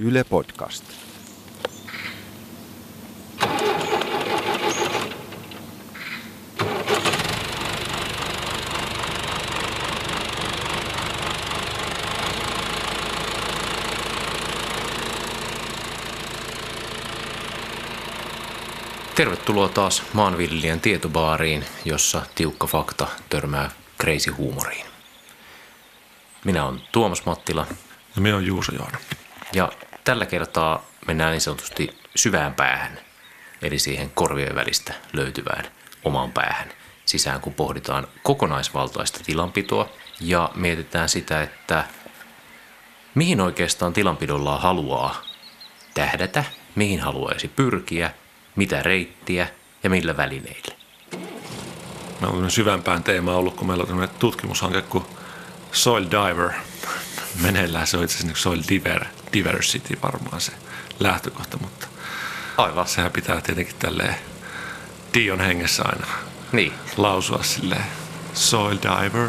Yle Podcast. Tervetuloa taas maanviljelijän tietobaariin, jossa tiukka fakta törmää crazy huumoriin. Minä olen Tuomas Mattila Ja minä on Juuso Joona. ja tällä kertaa mennään niin sanotusti syvään päähän, eli siihen korvien välistä löytyvään omaan päähän sisään, kun pohditaan kokonaisvaltaista tilanpitoa ja mietitään sitä, että mihin oikeastaan tilanpidolla haluaa tähdätä, mihin haluaisi pyrkiä, mitä reittiä ja millä välineillä. Meillä on syvämpään teema ollut, kun meillä on tämmöinen tutkimushanke kuin Soil Diver. Meneillään se on itse asiassa niin Soil Diver, Diversity varmaan se lähtökohta, mutta Aivan. sehän pitää tietenkin tälleen Dion hengessä aina Niin. lausua silleen Soil Diver.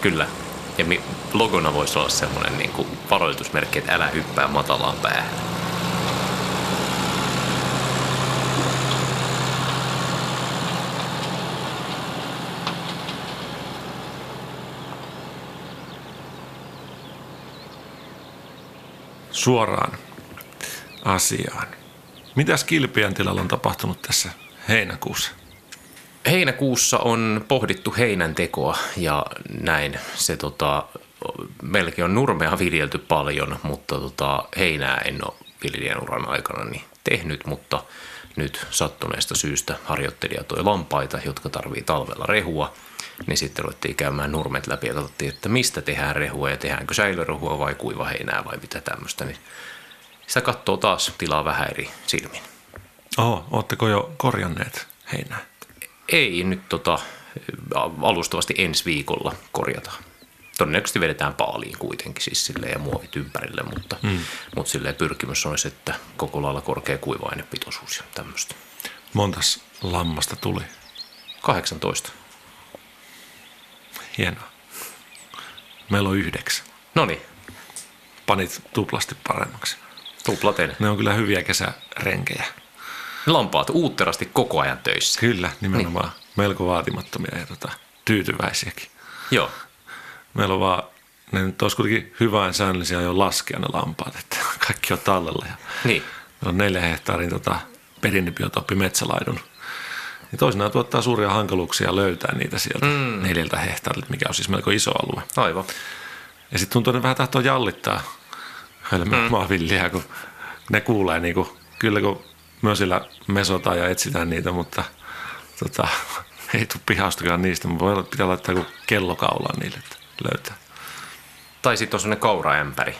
Kyllä. Ja logona voisi olla semmoinen niin kuin varoitusmerkki, että älä hyppää matalaan päähän. Suoraan asiaan. Mitäs Kilpiän tilalla on tapahtunut tässä heinäkuussa? Heinäkuussa on pohdittu heinän tekoa ja näin. Se tota, melkein on nurmea viljelty paljon, mutta tota, heinää en ole viljelijän uran aikana niin tehnyt, mutta nyt sattuneesta syystä harjoittelija toi lampaita, jotka tarvii talvella rehua, niin sitten ruvettiin käymään nurmet läpi ja katsottiin, että mistä tehdään rehua ja tehdäänkö säilörehua vai kuiva heinää vai mitä tämmöistä, niin sitä katsoo taas tilaa vähän eri silmin. Oho, ootteko jo korjanneet heinää? Ei nyt tota, alustavasti ensi viikolla korjata. Todennäköisesti vedetään paaliin kuitenkin siis silleen, ja muovit ympärille, mutta, mm. mutta silleen pyrkimys olisi, että koko lailla korkea kuiva-ainepitoisuus ja tämmöistä. Montas lammasta tuli? 18. Hienoa. Meillä on yhdeksän. No niin, Panit tuplasti paremmaksi. tuplaten. Ne on kyllä hyviä kesärenkejä. Lampaat uutterasti koko ajan töissä. Kyllä, nimenomaan. Niin. Melko vaatimattomia ja tota, tyytyväisiäkin. Joo, Meillä on vaan, ne nyt olisi kuitenkin hyvän säännöllisiä jo laskea ne lampaat, että kaikki on tallella. Ja niin. meillä on neljä hehtaarin tota, perinnebiotooppi metsälaidun. Niin toisinaan tuottaa suuria hankaluuksia löytää niitä sieltä mm. neljältä hehtaarilta, mikä on siis melko iso alue. Aivan. Ja sitten tuntuu, että vähän tahtoo jallittaa hölmöä mm. maanviljaa, kun ne kuulee niin kuin, kyllä kun myös sillä mesotaan ja etsitään niitä, mutta tota, ei tule pihaustakaan niistä. Mutta voi olla, että pitää laittaa joku kellokaulaan niille, että löytää. Tai sitten on sellainen kauraämpäri.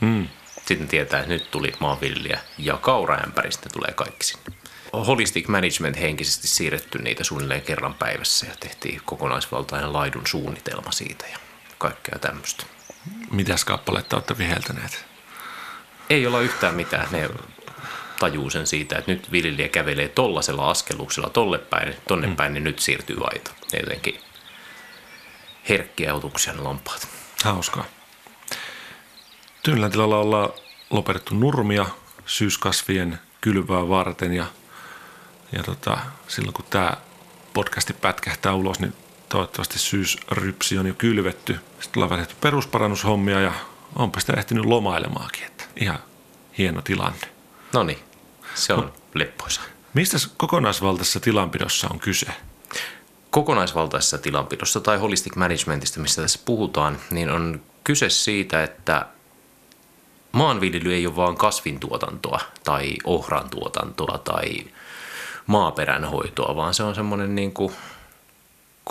Mm. Sitten tietää, että nyt tuli maanviljelijä ja kauraämpäri, sitten tulee kaikki sinne. Holistic Management henkisesti siirretty niitä suunnilleen kerran päivässä ja tehtiin kokonaisvaltainen laidun suunnitelma siitä ja kaikkea tämmöistä. Mitäs kappaletta olette viheltäneet? Ei olla yhtään mitään. Ne tajuu sen siitä, että nyt viljelijä kävelee tollasella askeluksella tolle päin, tonne mm. päin, niin nyt siirtyy aita. Ne jotenkin herkkiä otuksia ne lampaat. Hauskaa. Tyynellä tilalla ollaan lopetettu nurmia syyskasvien kylvää varten ja, ja tota, silloin kun tämä podcasti pätkähtää ulos, niin toivottavasti syysrypsi on jo kylvetty. Sitten ollaan vähän tehty perusparannushommia ja onpa sitä ehtinyt lomailemaankin, että ihan hieno tilanne. No niin, se on leppoisa. Mistä kokonaisvaltaisessa tilanpidossa on kyse? kokonaisvaltaisessa tilanpidossa tai holistic managementista, mistä tässä puhutaan, niin on kyse siitä, että maanviljely ei ole vain kasvintuotantoa tai ohran tuotantoa tai maaperän hoitoa, vaan se on semmoinen niin kuin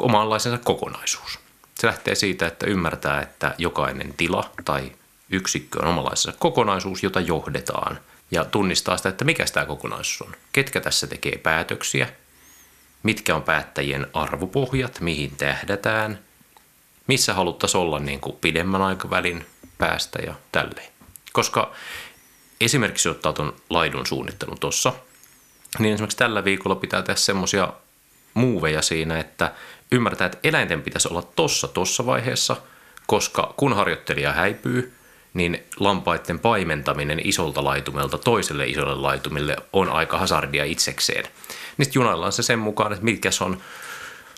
omanlaisensa kokonaisuus. Se lähtee siitä, että ymmärtää, että jokainen tila tai yksikkö on omanlaisensa kokonaisuus, jota johdetaan ja tunnistaa sitä, että mikä tämä kokonaisuus on. Ketkä tässä tekee päätöksiä, mitkä on päättäjien arvopohjat, mihin tähdätään, missä haluttaisiin olla niin kuin pidemmän aikavälin päästä ja tälleen. Koska esimerkiksi ottaa tuon laidun suunnittelun tuossa, niin esimerkiksi tällä viikolla pitää tehdä semmoisia muuveja siinä, että ymmärtää, että eläinten pitäisi olla tossa tossa vaiheessa, koska kun harjoittelija häipyy, niin lampaiden paimentaminen isolta laitumelta toiselle isolle laitumille on aika hazardia itsekseen. Sitten junaillaan se sen mukaan, että mitkä on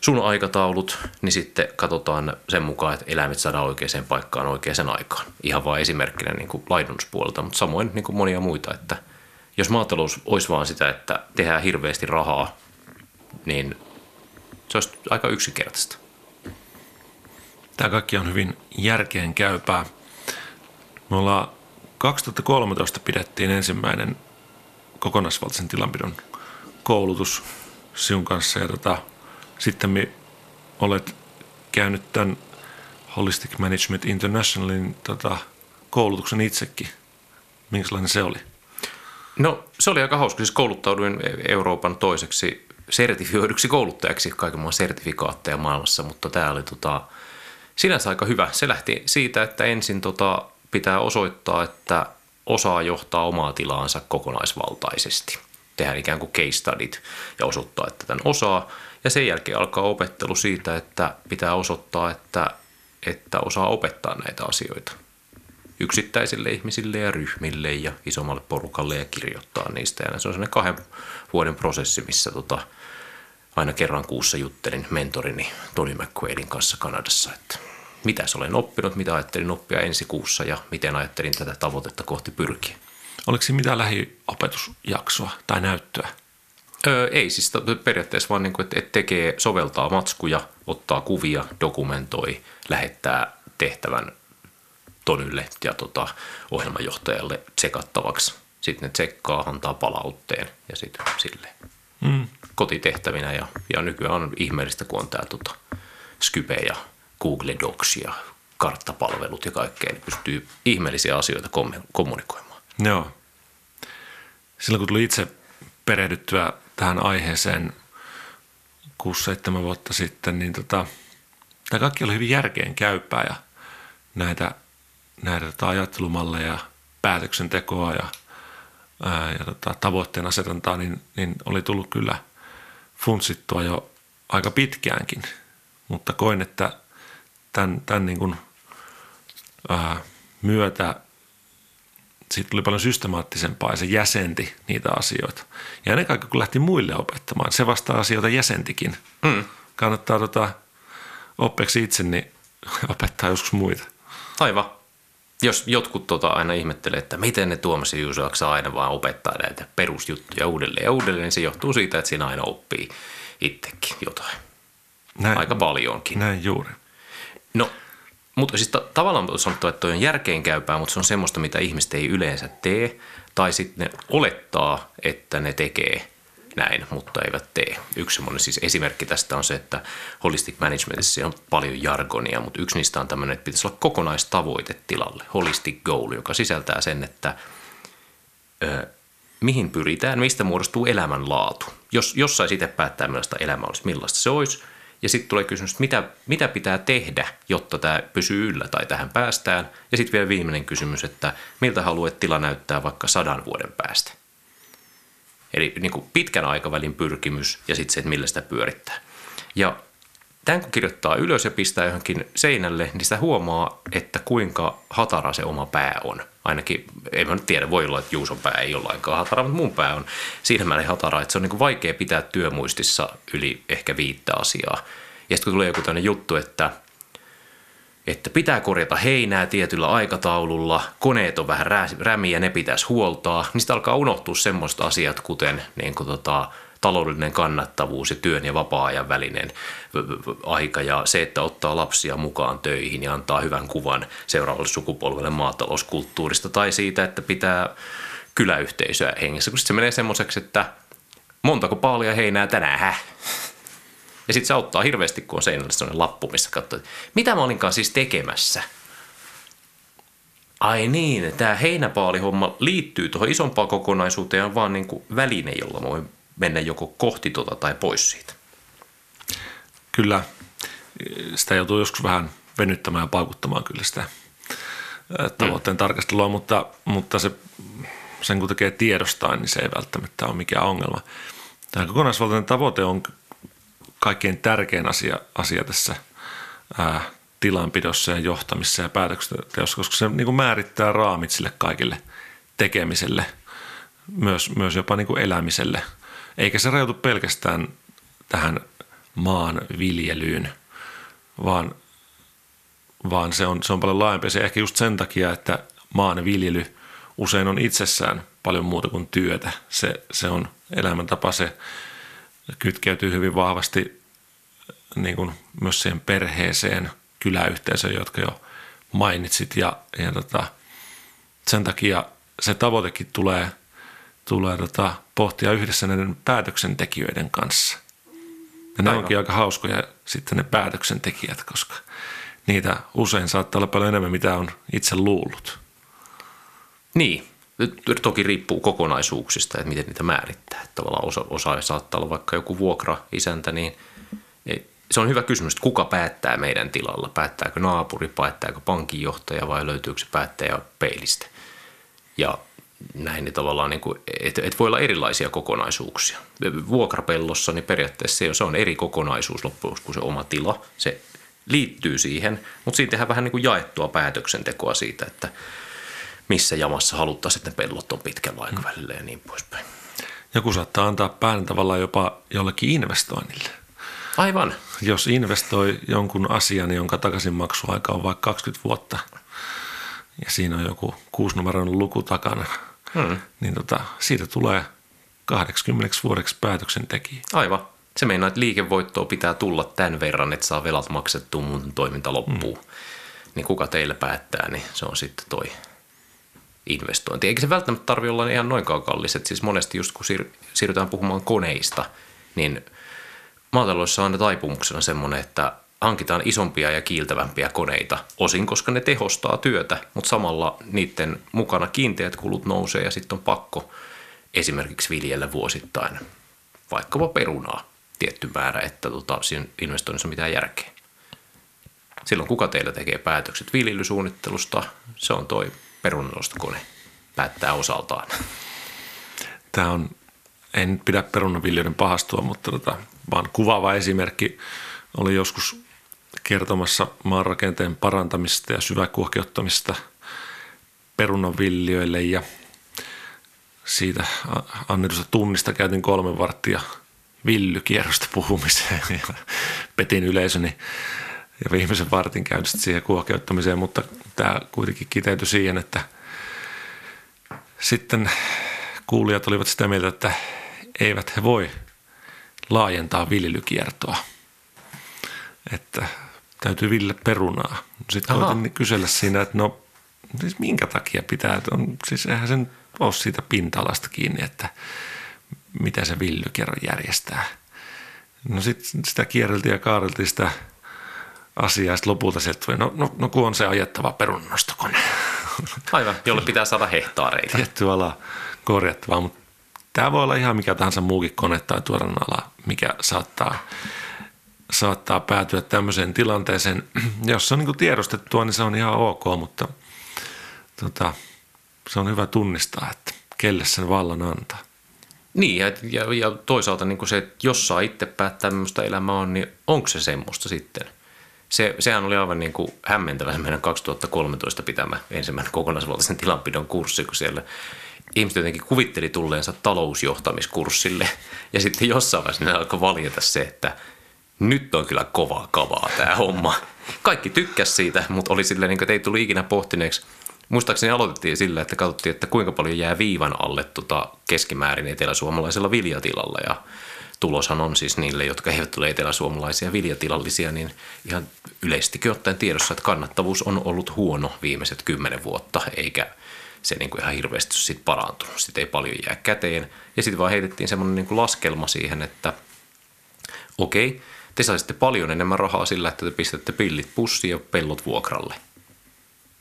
sun aikataulut, niin sitten katsotaan sen mukaan, että eläimet saadaan oikeaan paikkaan oikeaan aikaan. Ihan vain esimerkkinä niin kuin laidunspuolelta, mutta samoin niin kuin monia muita, että jos maatalous olisi vaan sitä, että tehdään hirveästi rahaa, niin se olisi aika yksinkertaista. Tämä kaikki on hyvin järkeen käypää. Me ollaan 2013 pidettiin ensimmäinen kokonaisvaltaisen tilanpidon koulutus sinun kanssa ja tota, sitten me olet käynyt tämän Holistic Management Internationalin tota, koulutuksen itsekin. Minkälainen se oli? No se oli aika hauska. Siis kouluttauduin Euroopan toiseksi sertifioiduksi kouluttajaksi kaiken maailman sertifikaatteja maailmassa, mutta tämä oli tota, sinänsä aika hyvä. Se lähti siitä, että ensin tota, pitää osoittaa, että osaa johtaa omaa tilaansa kokonaisvaltaisesti. Tehdään ikään kuin case studit ja osoittaa, että tämän osaa. Ja sen jälkeen alkaa opettelu siitä, että pitää osoittaa, että, että osaa opettaa näitä asioita yksittäisille ihmisille ja ryhmille ja isommalle porukalle ja kirjoittaa niistä. Ja se on sellainen kahden vuoden prosessi, missä tota, aina kerran kuussa juttelin mentorini Tony McQuaidin kanssa Kanadassa, että mitä olen oppinut, mitä ajattelin oppia ensi kuussa ja miten ajattelin tätä tavoitetta kohti pyrkiä. Oliko siinä mitään lähiopetusjaksoa tai näyttöä? Öö, ei, siis periaatteessa vaan niin kuin, että, että tekee, soveltaa matskuja, ottaa kuvia, dokumentoi, lähettää tehtävän Tonylle ja tota, ohjelmajohtajalle tsekattavaksi. Sitten ne tsekkaa, antaa palautteen ja sitten silleen. Mm. Kotitehtävinä ja, ja nykyään on ihmeellistä, kun on tämä tota, Skype ja Google Docs ja karttapalvelut ja kaikkea, niin pystyy ihmeellisiä asioita kommunikoimaan. Joo. Silloin kun tuli itse perehdyttyä tähän aiheeseen 6-7 vuotta sitten, niin tota, tämä kaikki oli hyvin järkeen käypää ja näitä, näitä tota ajattelumalleja, päätöksentekoa ja, ää, ja tota, tavoitteen asetantaa, niin, niin oli tullut kyllä funtsittua jo aika pitkäänkin. Mutta koin, että tämän, tämän niin kuin, ää, myötä siitä tuli paljon systemaattisempaa ja se jäsenti niitä asioita. Ja ennen kaikkea kun lähti muille opettamaan, se vastaa asioita jäsentikin. Mm. Kannattaa tota, oppeeksi itse, niin opettaa joskus muita. Aivan. Jos jotkut tota aina ihmettelee, että miten ne Tuomas ja Juuso jaksaa aina vaan opettaa näitä perusjuttuja uudelleen ja uudelleen, niin se johtuu siitä, että siinä aina oppii itsekin jotain. Näin, Aika paljonkin. Näin juuri. No, mutta siis ta- tavallaan on sanottu, että toi on järkeenkäypää, mutta se on semmoista, mitä ihmiset ei yleensä tee. Tai sitten ne olettaa, että ne tekee näin, mutta eivät tee. Yksi semmoinen siis esimerkki tästä on se, että holistic managementissa on paljon jargonia, mutta yksi niistä on tämmöinen, että pitäisi olla kokonaistavoite tilalle, holistic goal, joka sisältää sen, että ö, mihin pyritään, mistä muodostuu elämänlaatu. Jos, jos saisi itse päättää, millaista elämä olisi, millaista se olisi, ja sitten tulee kysymys, että mitä, mitä pitää tehdä, jotta tämä pysyy yllä tai tähän päästään. Ja sitten vielä viimeinen kysymys, että miltä haluat tila näyttää vaikka sadan vuoden päästä. Eli niin kuin pitkän aikavälin pyrkimys ja sitten se, että millä sitä pyörittää. Ja tämän kun kirjoittaa ylös ja pistää johonkin seinälle, niin sitä huomaa, että kuinka hatara se oma pää on. Ainakin, en mä nyt tiedä, voi olla, että Juuson pää ei ole lainkaan hatara, mutta mun pää on siinä määrin hatara, että se on niin vaikea pitää työmuistissa yli ehkä viittä asiaa. Ja sitten kun tulee joku tämmöinen juttu, että, että pitää korjata heinää tietyllä aikataululla, koneet on vähän rämiä, ne pitäisi huoltaa, niin sitten alkaa unohtua semmoista asiat, kuten niin kuin tota, taloudellinen kannattavuus ja työn ja vapaa-ajan välinen aika ja se, että ottaa lapsia mukaan töihin ja antaa hyvän kuvan seuraavalle sukupolvelle maatalouskulttuurista tai siitä, että pitää kyläyhteisöä hengessä, kun se menee semmoiseksi, että montako paalia heinää tänään, häh? Ja sitten se auttaa hirveästi, kun on seinällä sellainen lappu, missä katsoo, että mitä mä olinkaan siis tekemässä. Ai niin, tämä heinäpaalihomma liittyy tuohon isompaan kokonaisuuteen on vaan niin kuin väline, jolla voi mennä joko kohti tuota tai pois siitä. Kyllä, sitä joutuu joskus vähän venyttämään ja paukuttamaan kyllä sitä tavoitteen mm. tarkastelua, mutta, mutta se, sen kun tekee tiedostaan, niin se ei välttämättä ole mikään ongelma. Tämä kokonaisvaltainen tavoite on kaikkein tärkein asia, asia tässä ää, tilanpidossa ja johtamissa ja päätöksenteossa, koska se niin kuin määrittää raamit sille kaikille tekemiselle, myös, myös jopa niin kuin elämiselle. Eikä se rajoitu pelkästään tähän maan viljelyyn, vaan, vaan se, on, se on paljon laajempi. Se ehkä just sen takia, että maan viljely usein on itsessään paljon muuta kuin työtä. Se, se on elämäntapa, se kytkeytyy hyvin vahvasti niin kuin myös siihen perheeseen, kyläyhteisöön, jotka jo mainitsit. Ja, ja tota, sen takia se tavoitekin tulee, tulee tota, pohtia yhdessä näiden päätöksentekijöiden kanssa. Ja Aivan. onkin aika hauskoja sitten ne päätöksentekijät, koska niitä usein saattaa olla paljon enemmän, mitä on itse luullut. Niin, toki riippuu kokonaisuuksista, että miten niitä määrittää. Että tavallaan osa, osa saattaa olla vaikka joku vuokra-isäntä, niin se on hyvä kysymys, että kuka päättää meidän tilalla. Päättääkö naapuri, päättääkö pankinjohtaja vai löytyykö se päättäjä peilistä. Ja näin niin tavallaan, niin kuin, että et voi olla erilaisia kokonaisuuksia. Vuokrapellossa niin periaatteessa se on eri kokonaisuus loppujen kuin se oma tila. Se liittyy siihen, mutta siinä tehdään vähän niin kuin jaettua päätöksentekoa siitä, että missä jamassa haluttaisiin, että ne pellot on pitkällä aikavälillä ja niin poispäin. Joku saattaa antaa pään tavallaan jopa jollekin investoinnille. Aivan. Jos investoi jonkun asian, jonka takaisinmaksuaika on vaikka 20 vuotta, ja siinä on joku kuusinumeroinen luku takana, hmm. niin tota, siitä tulee 80 vuodeksi päätöksentekijä. Aivan. Se meinaa, että liikevoittoa pitää tulla tämän verran, että saa velat maksettua, mun toiminta loppuu. Hmm. Niin kuka teille päättää, niin se on sitten toi investointi. Eikä se välttämättä tarvi olla ihan noinkaan kallis. Et siis monesti just kun siir- siirrytään puhumaan koneista, niin maataloudessa on taipumuksena semmoinen, että hankitaan isompia ja kiiltävämpiä koneita, osin koska ne tehostaa työtä, mutta samalla niiden mukana kiinteät kulut nousee ja sitten on pakko esimerkiksi viljellä vuosittain vaikkapa perunaa tietty määrä, että tota, siinä investoinnissa on mitään järkeä. Silloin kuka teillä tekee päätökset viljelysuunnittelusta, se on toi perunanostokone päättää osaltaan. Tämä on, en pidä perunaviljoiden pahastua, mutta tota, vaan kuvaava esimerkki oli joskus kertomassa maanrakenteen parantamista ja syväkuokeuttamista perunanviljoille ja siitä annetusta tunnista käytin kolme varttia villykierrosta puhumiseen ja petin yleisöni ja viimeisen vartin käyn siihen kuokeuttamiseen, mutta tämä kuitenkin kiteytyi siihen, että sitten kuulijat olivat sitä mieltä, että eivät he voi laajentaa viljelykiertoa. Että täytyy ville perunaa. Sitten Aha. koitin kysellä siinä, että no siis minkä takia pitää, että on, siis eihän sen ole siitä pinta-alasta kiinni, että mitä se villykierro järjestää. No sitten sitä kierreltiin ja kaareltiin sitä asiaa. Sitten lopulta sieltä tuli, no, no, no kun on se ajettava perunannostokone. Aivan, jolle pitää saada hehtaareita. Tietty ala korjattavaa, mutta tämä voi olla ihan mikä tahansa muukin kone tai tuoran ala, mikä saattaa, saattaa päätyä tämmöiseen tilanteeseen. Jos se on niin tiedostettua, niin se on ihan ok, mutta tota, se on hyvä tunnistaa, että kelle sen vallan antaa. Niin, ja, ja, ja toisaalta niin se, että jos saa itse päättää, tämmöistä elämää on, niin onko se semmoista sitten – se, sehän oli aivan niin kuin hämmentävä meidän 2013 pitämä ensimmäinen kokonaisvaltaisen tilanpidon kurssi, kun siellä ihmiset jotenkin kuvitteli tulleensa talousjohtamiskurssille ja sitten jossain vaiheessa ne alkoi valjeta se, että nyt on kyllä kovaa kavaa tämä homma. Kaikki tykkäs siitä, mutta oli silleen, niin kuin, että ei tullut ikinä pohtineeksi. Muistaakseni aloitettiin sillä, että katsottiin, että kuinka paljon jää viivan alle tota keskimäärin eteläsuomalaisella viljatilalla ja tuloshan on siis niille, jotka eivät ole eteläsuomalaisia viljatilallisia, niin ihan yleistikin ottaen tiedossa, että kannattavuus on ollut huono viimeiset kymmenen vuotta, eikä se niin kuin ihan hirveästi sit parantunut. Sitten ei paljon jää käteen. Ja sitten vaan heitettiin semmoinen niin laskelma siihen, että okei, te saisitte paljon enemmän rahaa sillä, että te pistätte pillit pussiin ja pellot vuokralle.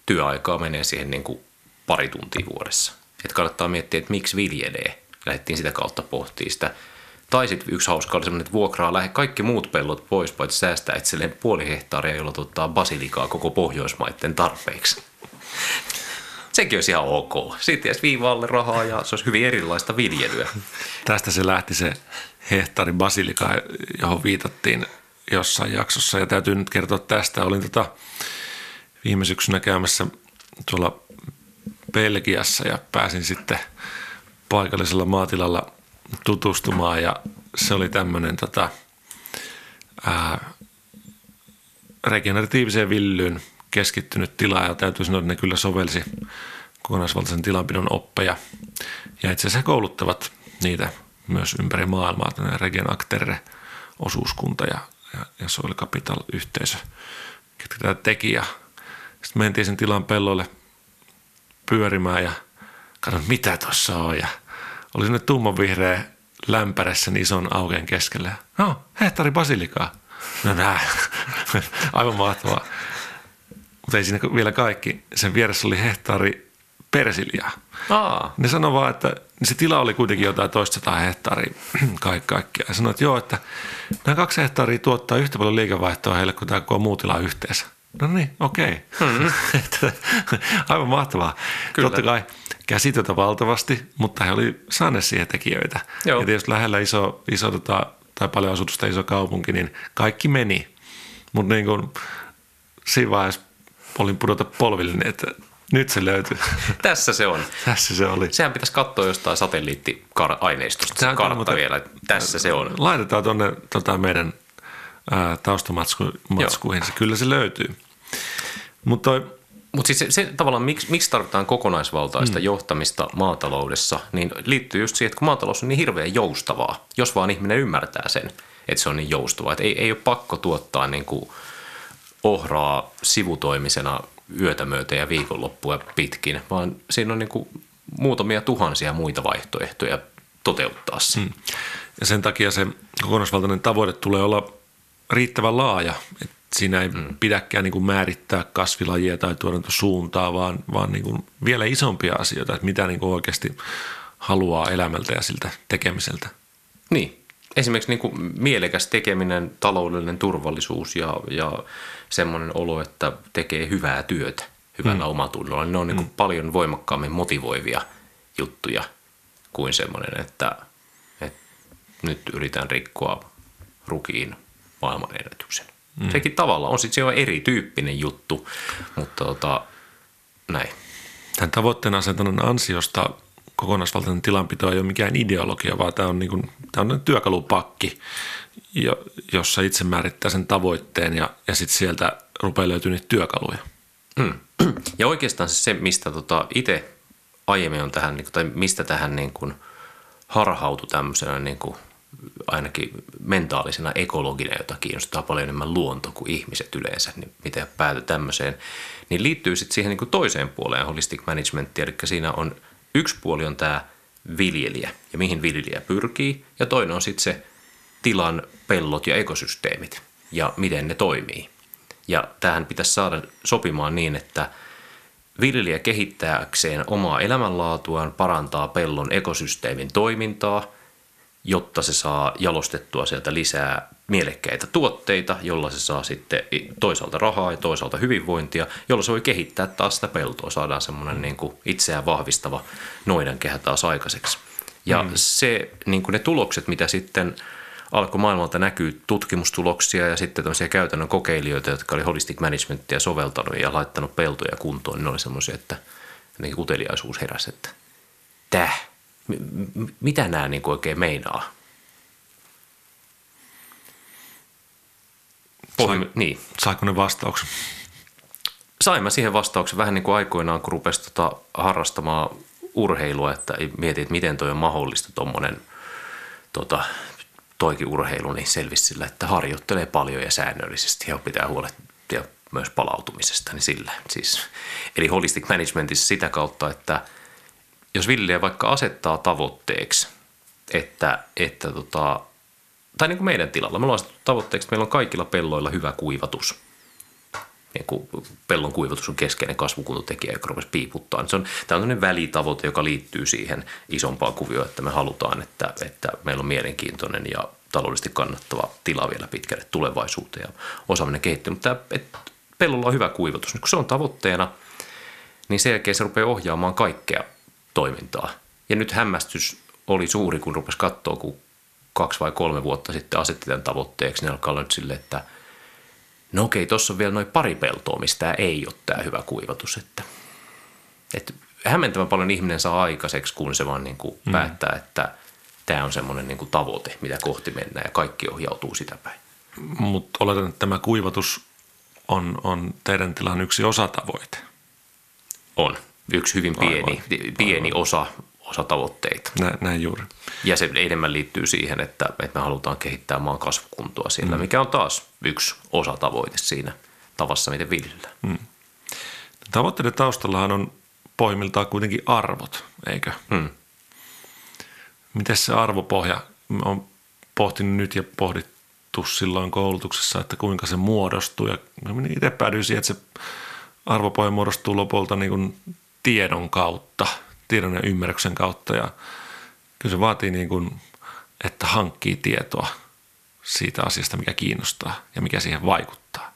Työaikaa menee siihen niin kuin pari tuntia vuodessa. Että kannattaa miettiä, että miksi viljelee. Lähdettiin sitä kautta pohtimaan sitä tai sitten yksi hauska oli semmoinen, että vuokraa lähe kaikki muut pellot pois, paitsi säästää itselleen puoli hehtaaria, jolla tuottaa basilikaa koko Pohjoismaiden tarpeeksi. Sekin olisi ihan ok. Sitten jäisi viivaalle rahaa ja se olisi hyvin erilaista viljelyä. Tästä se lähti se hehtaari basilika, johon viitattiin jossain jaksossa ja täytyy nyt kertoa tästä. Olin tota viime syksynä käymässä tuolla Belgiassa ja pääsin sitten paikallisella maatilalla tutustumaan ja se oli tämmöinen tota, regeneratiiviseen villyyn keskittynyt tila ja täytyy sanoa, että ne kyllä sovelsi kokonaisvaltaisen tilanpidon oppeja. Ja itse asiassa kouluttavat niitä myös ympäri maailmaa, tämmöinen Regen Acterre osuuskunta ja, ja, ja Soil Capital-yhteisö, ketkä tätä teki. Ja sitten mentiin sen tilan pellolle pyörimään ja katsoin, mitä tuossa on. Ja oli sinne tummanvihreä lämpäre sen ison aukeen keskellä. No, hehtaari basilikaa. No näin. Aivan mahtavaa. Mutta ei siinä vielä kaikki. Sen vieressä oli hehtaari persiliaa. Aa. Ne sanoi vaan, että se tila oli kuitenkin jotain toista hehtaaria kaikki kaikkia. Ja sanoi, että joo, että nämä kaksi hehtaaria tuottaa yhtä paljon liikevaihtoa heille kuin tämä koko muu tila yhteensä. No niin, okei. Okay. Mm-hmm. Aivan mahtavaa. Kyllä. Totta kai käsityötä valtavasti, mutta he oli saaneet siihen tekijöitä. Joo. Ja tietysti lähellä iso, iso tota, tai paljon asutusta iso kaupunki, niin kaikki meni. Mutta niin kuin siinä vaiheessa olin pudota polvillinen, että nyt se löytyy. Tässä se on. Tässä se oli. Sehän pitäisi katsoa jostain satelliittiaineistosta se kartta vielä. Tässä se on. Laitetaan tuonne tota meidän ää, taustamatskuihin. Se, kyllä se löytyy. Mutta mutta siis se, se tavallaan, miksi, miksi tarvitaan kokonaisvaltaista mm. johtamista maataloudessa, niin liittyy just siihen, että kun maatalous on niin hirveän joustavaa, jos vaan ihminen ymmärtää sen, että se on niin joustavaa. Että ei, ei ole pakko tuottaa niin kuin ohraa sivutoimisena yötä myöten ja viikonloppua pitkin, vaan siinä on niin kuin muutamia tuhansia muita vaihtoehtoja toteuttaa se. Mm. Ja sen takia se kokonaisvaltainen tavoite tulee olla riittävän laaja, että siinä ei mm. pidäkään niin kuin määrittää kasvilajia tai tuotantosuuntaa, vaan, vaan niin kuin vielä isompia asioita, että mitä niin kuin oikeasti haluaa elämältä ja siltä tekemiseltä. Niin, esimerkiksi niin kuin mielekäs tekeminen, taloudellinen turvallisuus ja, ja semmoinen olo, että tekee hyvää työtä hyvällä mm. omatunnolla, niin ne on niin kuin mm. paljon voimakkaammin motivoivia juttuja kuin semmoinen, että, että nyt yritän rikkoa rukiin maailmanennätyksen. Mm. Sekin tavallaan on sitten se erityyppinen juttu, mutta tota, näin. Tämän tavoitteen asetannan ansiosta kokonaisvaltainen tilanpito ei ole mikään ideologia, vaan tämä on, niin kuin, tämä on työkalupakki, jossa itse määrittää sen tavoitteen ja, ja sitten sieltä rupeaa löytyä niitä työkaluja. Mm. Ja oikeastaan se, mistä tota itse aiemmin on tähän, niin tai mistä tähän niin kuin harhautu tämmöisenä niin kuin ainakin mentaalisena ekologina, jota kiinnostaa paljon enemmän luonto kuin ihmiset yleensä, niin miten pääty tämmöiseen, niin liittyy sitten siihen niin kuin toiseen puoleen holistic management, eli siinä on yksi puoli on tämä viljelijä ja mihin viljelijä pyrkii, ja toinen on sitten se tilan pellot ja ekosysteemit ja miten ne toimii. Ja tähän pitäisi saada sopimaan niin, että viljelijä kehittääkseen omaa elämänlaatuaan parantaa pellon ekosysteemin toimintaa – jotta se saa jalostettua sieltä lisää mielekkäitä tuotteita, jolla se saa sitten toisaalta rahaa ja toisaalta hyvinvointia, jolla se voi kehittää taas sitä peltoa, saadaan semmoinen niin kuin itseään vahvistava noidankehä taas aikaiseksi. Ja mm. se, niin kuin ne tulokset, mitä sitten alkoi maailmalta näkyy tutkimustuloksia ja sitten tämmöisiä käytännön kokeilijoita, jotka oli holistic managementia soveltanut ja laittanut peltoja kuntoon, niin ne oli semmoisia, että uteliaisuus heräsi, että täh, mitä nämä niin kuin oikein meinaa? Pohjim- Sai, niin. Saiko ne vastauksen? Sain mä siihen vastauksen vähän niin kuin aikoinaan, kun rupesi tota harrastamaan urheilua, että mietin, että miten toi on mahdollista tuommoinen tota, toikin urheilu, niin selvisi sillä, että harjoittelee paljon ja säännöllisesti ja pitää huolehtia myös palautumisesta, niin sillä. Siis, eli holistic managementissa sitä kautta, että – jos viljelijä vaikka asettaa tavoitteeksi, että, että tota, tai niin kuin meidän tilalla, me ollaan tavoitteeksi, että meillä on kaikilla pelloilla hyvä kuivatus. Niin kuin pellon kuivatus on keskeinen kasvukuntotekijä, joka rupesi piiputtaa. Se on, tämä on välitavoite, joka liittyy siihen isompaan kuvioon, että me halutaan, että, että meillä on mielenkiintoinen ja taloudellisesti kannattava tila vielä pitkälle tulevaisuuteen ja osaaminen kehittyy. Mutta tämä, että pellolla on hyvä kuivatus, niin kun se on tavoitteena, niin sen jälkeen se rupeaa ohjaamaan kaikkea toimintaa. Ja nyt hämmästys oli suuri, kun rupesi katsoa, kun kaksi vai kolme vuotta sitten asetti tämän tavoitteeksi, niin alkaa silleen, että no okei, tuossa on vielä noin pari peltoa, mistä tämä ei ole tämä hyvä kuivatus. Että, että hämmentävän paljon ihminen saa aikaiseksi, kun se vaan niin kuin mm. päättää, että tämä on semmoinen niin kuin tavoite, mitä kohti mennään ja kaikki ohjautuu sitä päin. Mutta oletan, että tämä kuivatus on, on teidän tilan yksi osatavoite. On. Yksi hyvin pieni, aivan, pieni aivan. Osa, osa tavoitteita. Näin, näin juuri. Ja se enemmän liittyy siihen, että, että me halutaan kehittää maan kasvukuntoa siellä, mm. mikä on taas yksi osa tavoite siinä tavassa, miten viljellään. Mm. Tavoitteiden taustallahan on pohjimmiltaan kuitenkin arvot, eikö? Mm. Miten se arvopohja, on pohtinut nyt ja pohdittu silloin koulutuksessa, että kuinka se muodostuu. Ja itse päädyin siihen, että se arvopohja muodostuu lopulta niin kuin tiedon kautta, tiedon ja ymmärryksen kautta. Ja kyllä se vaatii, niin kuin, että hankkii tietoa siitä asiasta, mikä kiinnostaa ja mikä siihen vaikuttaa.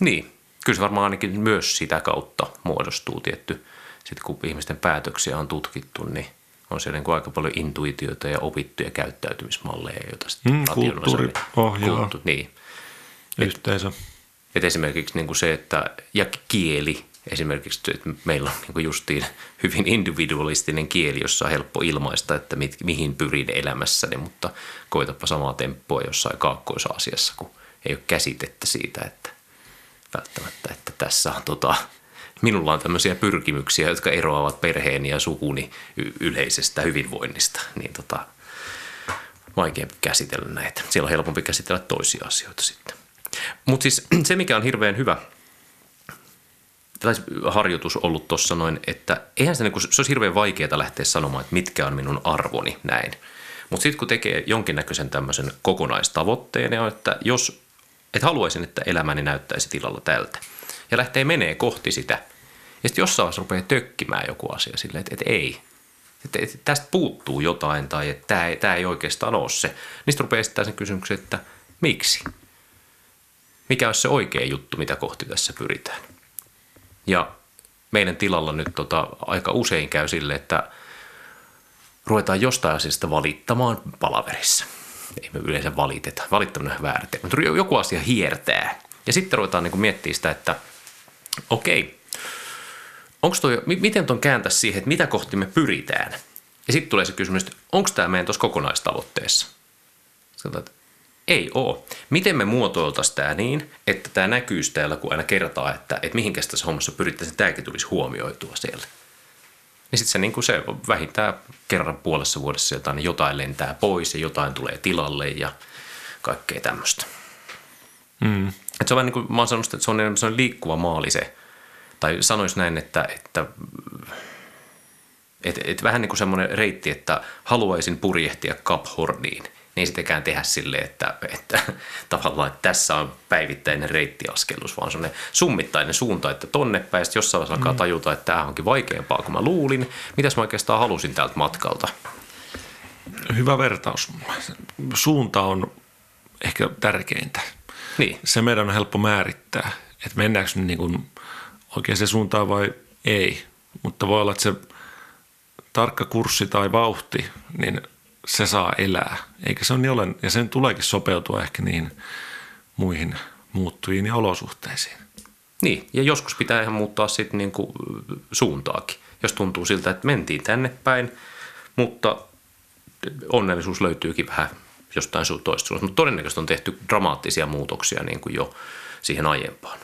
Niin, kyllä se varmaan ainakin myös sitä kautta muodostuu tietty. Sitten kun ihmisten päätöksiä on tutkittu, niin on siellä niin aika paljon intuitioita ja opittuja käyttäytymismalleja, joita sitten mm, kulttuuri ohjaa. Niin. Yhteisö. Et, et esimerkiksi niin kuin se, että ja kieli, esimerkiksi että meillä on niin justiin hyvin individualistinen kieli, jossa on helppo ilmaista, että mit, mihin pyrin elämässäni, mutta koitapa samaa temppua jossain kaakkoisasiassa, kun ei ole käsitettä siitä, että välttämättä, että tässä on tota, minulla on tämmöisiä pyrkimyksiä, jotka eroavat perheeni ja sukuni yleisestä hyvinvoinnista, niin tota, vaikeampi käsitellä näitä. Siellä on helpompi käsitellä toisia asioita sitten. Mutta siis se, mikä on hirveän hyvä tai harjoitus ollut tuossa noin, että eihän se, niin se olisi hirveän vaikeaa lähteä sanomaan, että mitkä on minun arvoni näin. Mutta sitten kun tekee jonkinnäköisen tämmöisen kokonaistavoitteen, on, että jos että haluaisin, että elämäni näyttäisi tilalla tältä. Ja lähtee menee kohti sitä. Ja sitten jossain vaiheessa rupeaa tökkimään joku asia silleen, että, että ei. Että, että tästä puuttuu jotain tai että tämä ei, tämä ei oikeastaan ole se. Niistä rupeaa esittämään sen kysymyksen, että miksi? Mikä olisi se oikea juttu, mitä kohti tässä pyritään? Ja meidän tilalla nyt tota, aika usein käy sille, että ruvetaan jostain asiasta valittamaan palaverissa – ei me yleensä valiteta. Valittaminen on väärä mutta joku asia hiertää. Ja sitten ruvetaan niin miettimään sitä, että okei, onko toi, miten tuon kääntää siihen, että mitä kohti me pyritään. Ja sitten tulee se kysymys, että onko tämä meidän tuossa kokonaistavoitteessa. Sanotaan, että ei ole. Miten me muotoiltaisiin tämä niin, että tämä näkyy täällä, kun aina kertaa, että, että mihinkä tässä hommassa pyrittäisiin, tämäkin tulisi huomioitua siellä niin sitten se, niin se vähintään kerran puolessa vuodessa jotain, niin jotain lentää pois ja jotain tulee tilalle ja kaikkea tämmöistä. Mm. Et se on vähän niin kuin, mä oon sanonut, että se on, se on liikkuva maali se, tai sanois näin, että, että et, et vähän niin kuin semmoinen reitti, että haluaisin purjehtia Cap Horniin – niin sitäkään tehdä silleen, että, että tavallaan että tässä on päivittäinen reittiaskelus, vaan semmoinen summittainen suunta, että tonne päin, jossain vaiheessa alkaa mm. tajuta, että tämä onkin vaikeampaa kuin mä luulin. Mitäs mä oikeastaan halusin tältä matkalta? Hyvä vertaus. Suunta on ehkä tärkeintä. Niin. Se meidän on helppo määrittää, että mennäänkö niin kuin oikeaan se suuntaan vai ei. Mutta voi olla, että se tarkka kurssi tai vauhti, niin se saa elää. Eikä se on niin ole, ja sen tuleekin sopeutua ehkä niin muihin muuttujiin ja olosuhteisiin. Niin, ja joskus pitää ihan muuttaa sitten niin kuin suuntaakin. Jos tuntuu siltä, että mentiin tänne päin, mutta onnellisuus löytyykin vähän jostain toista suunnasta. Mutta todennäköisesti on tehty dramaattisia muutoksia niin kuin jo siihen aiempaan.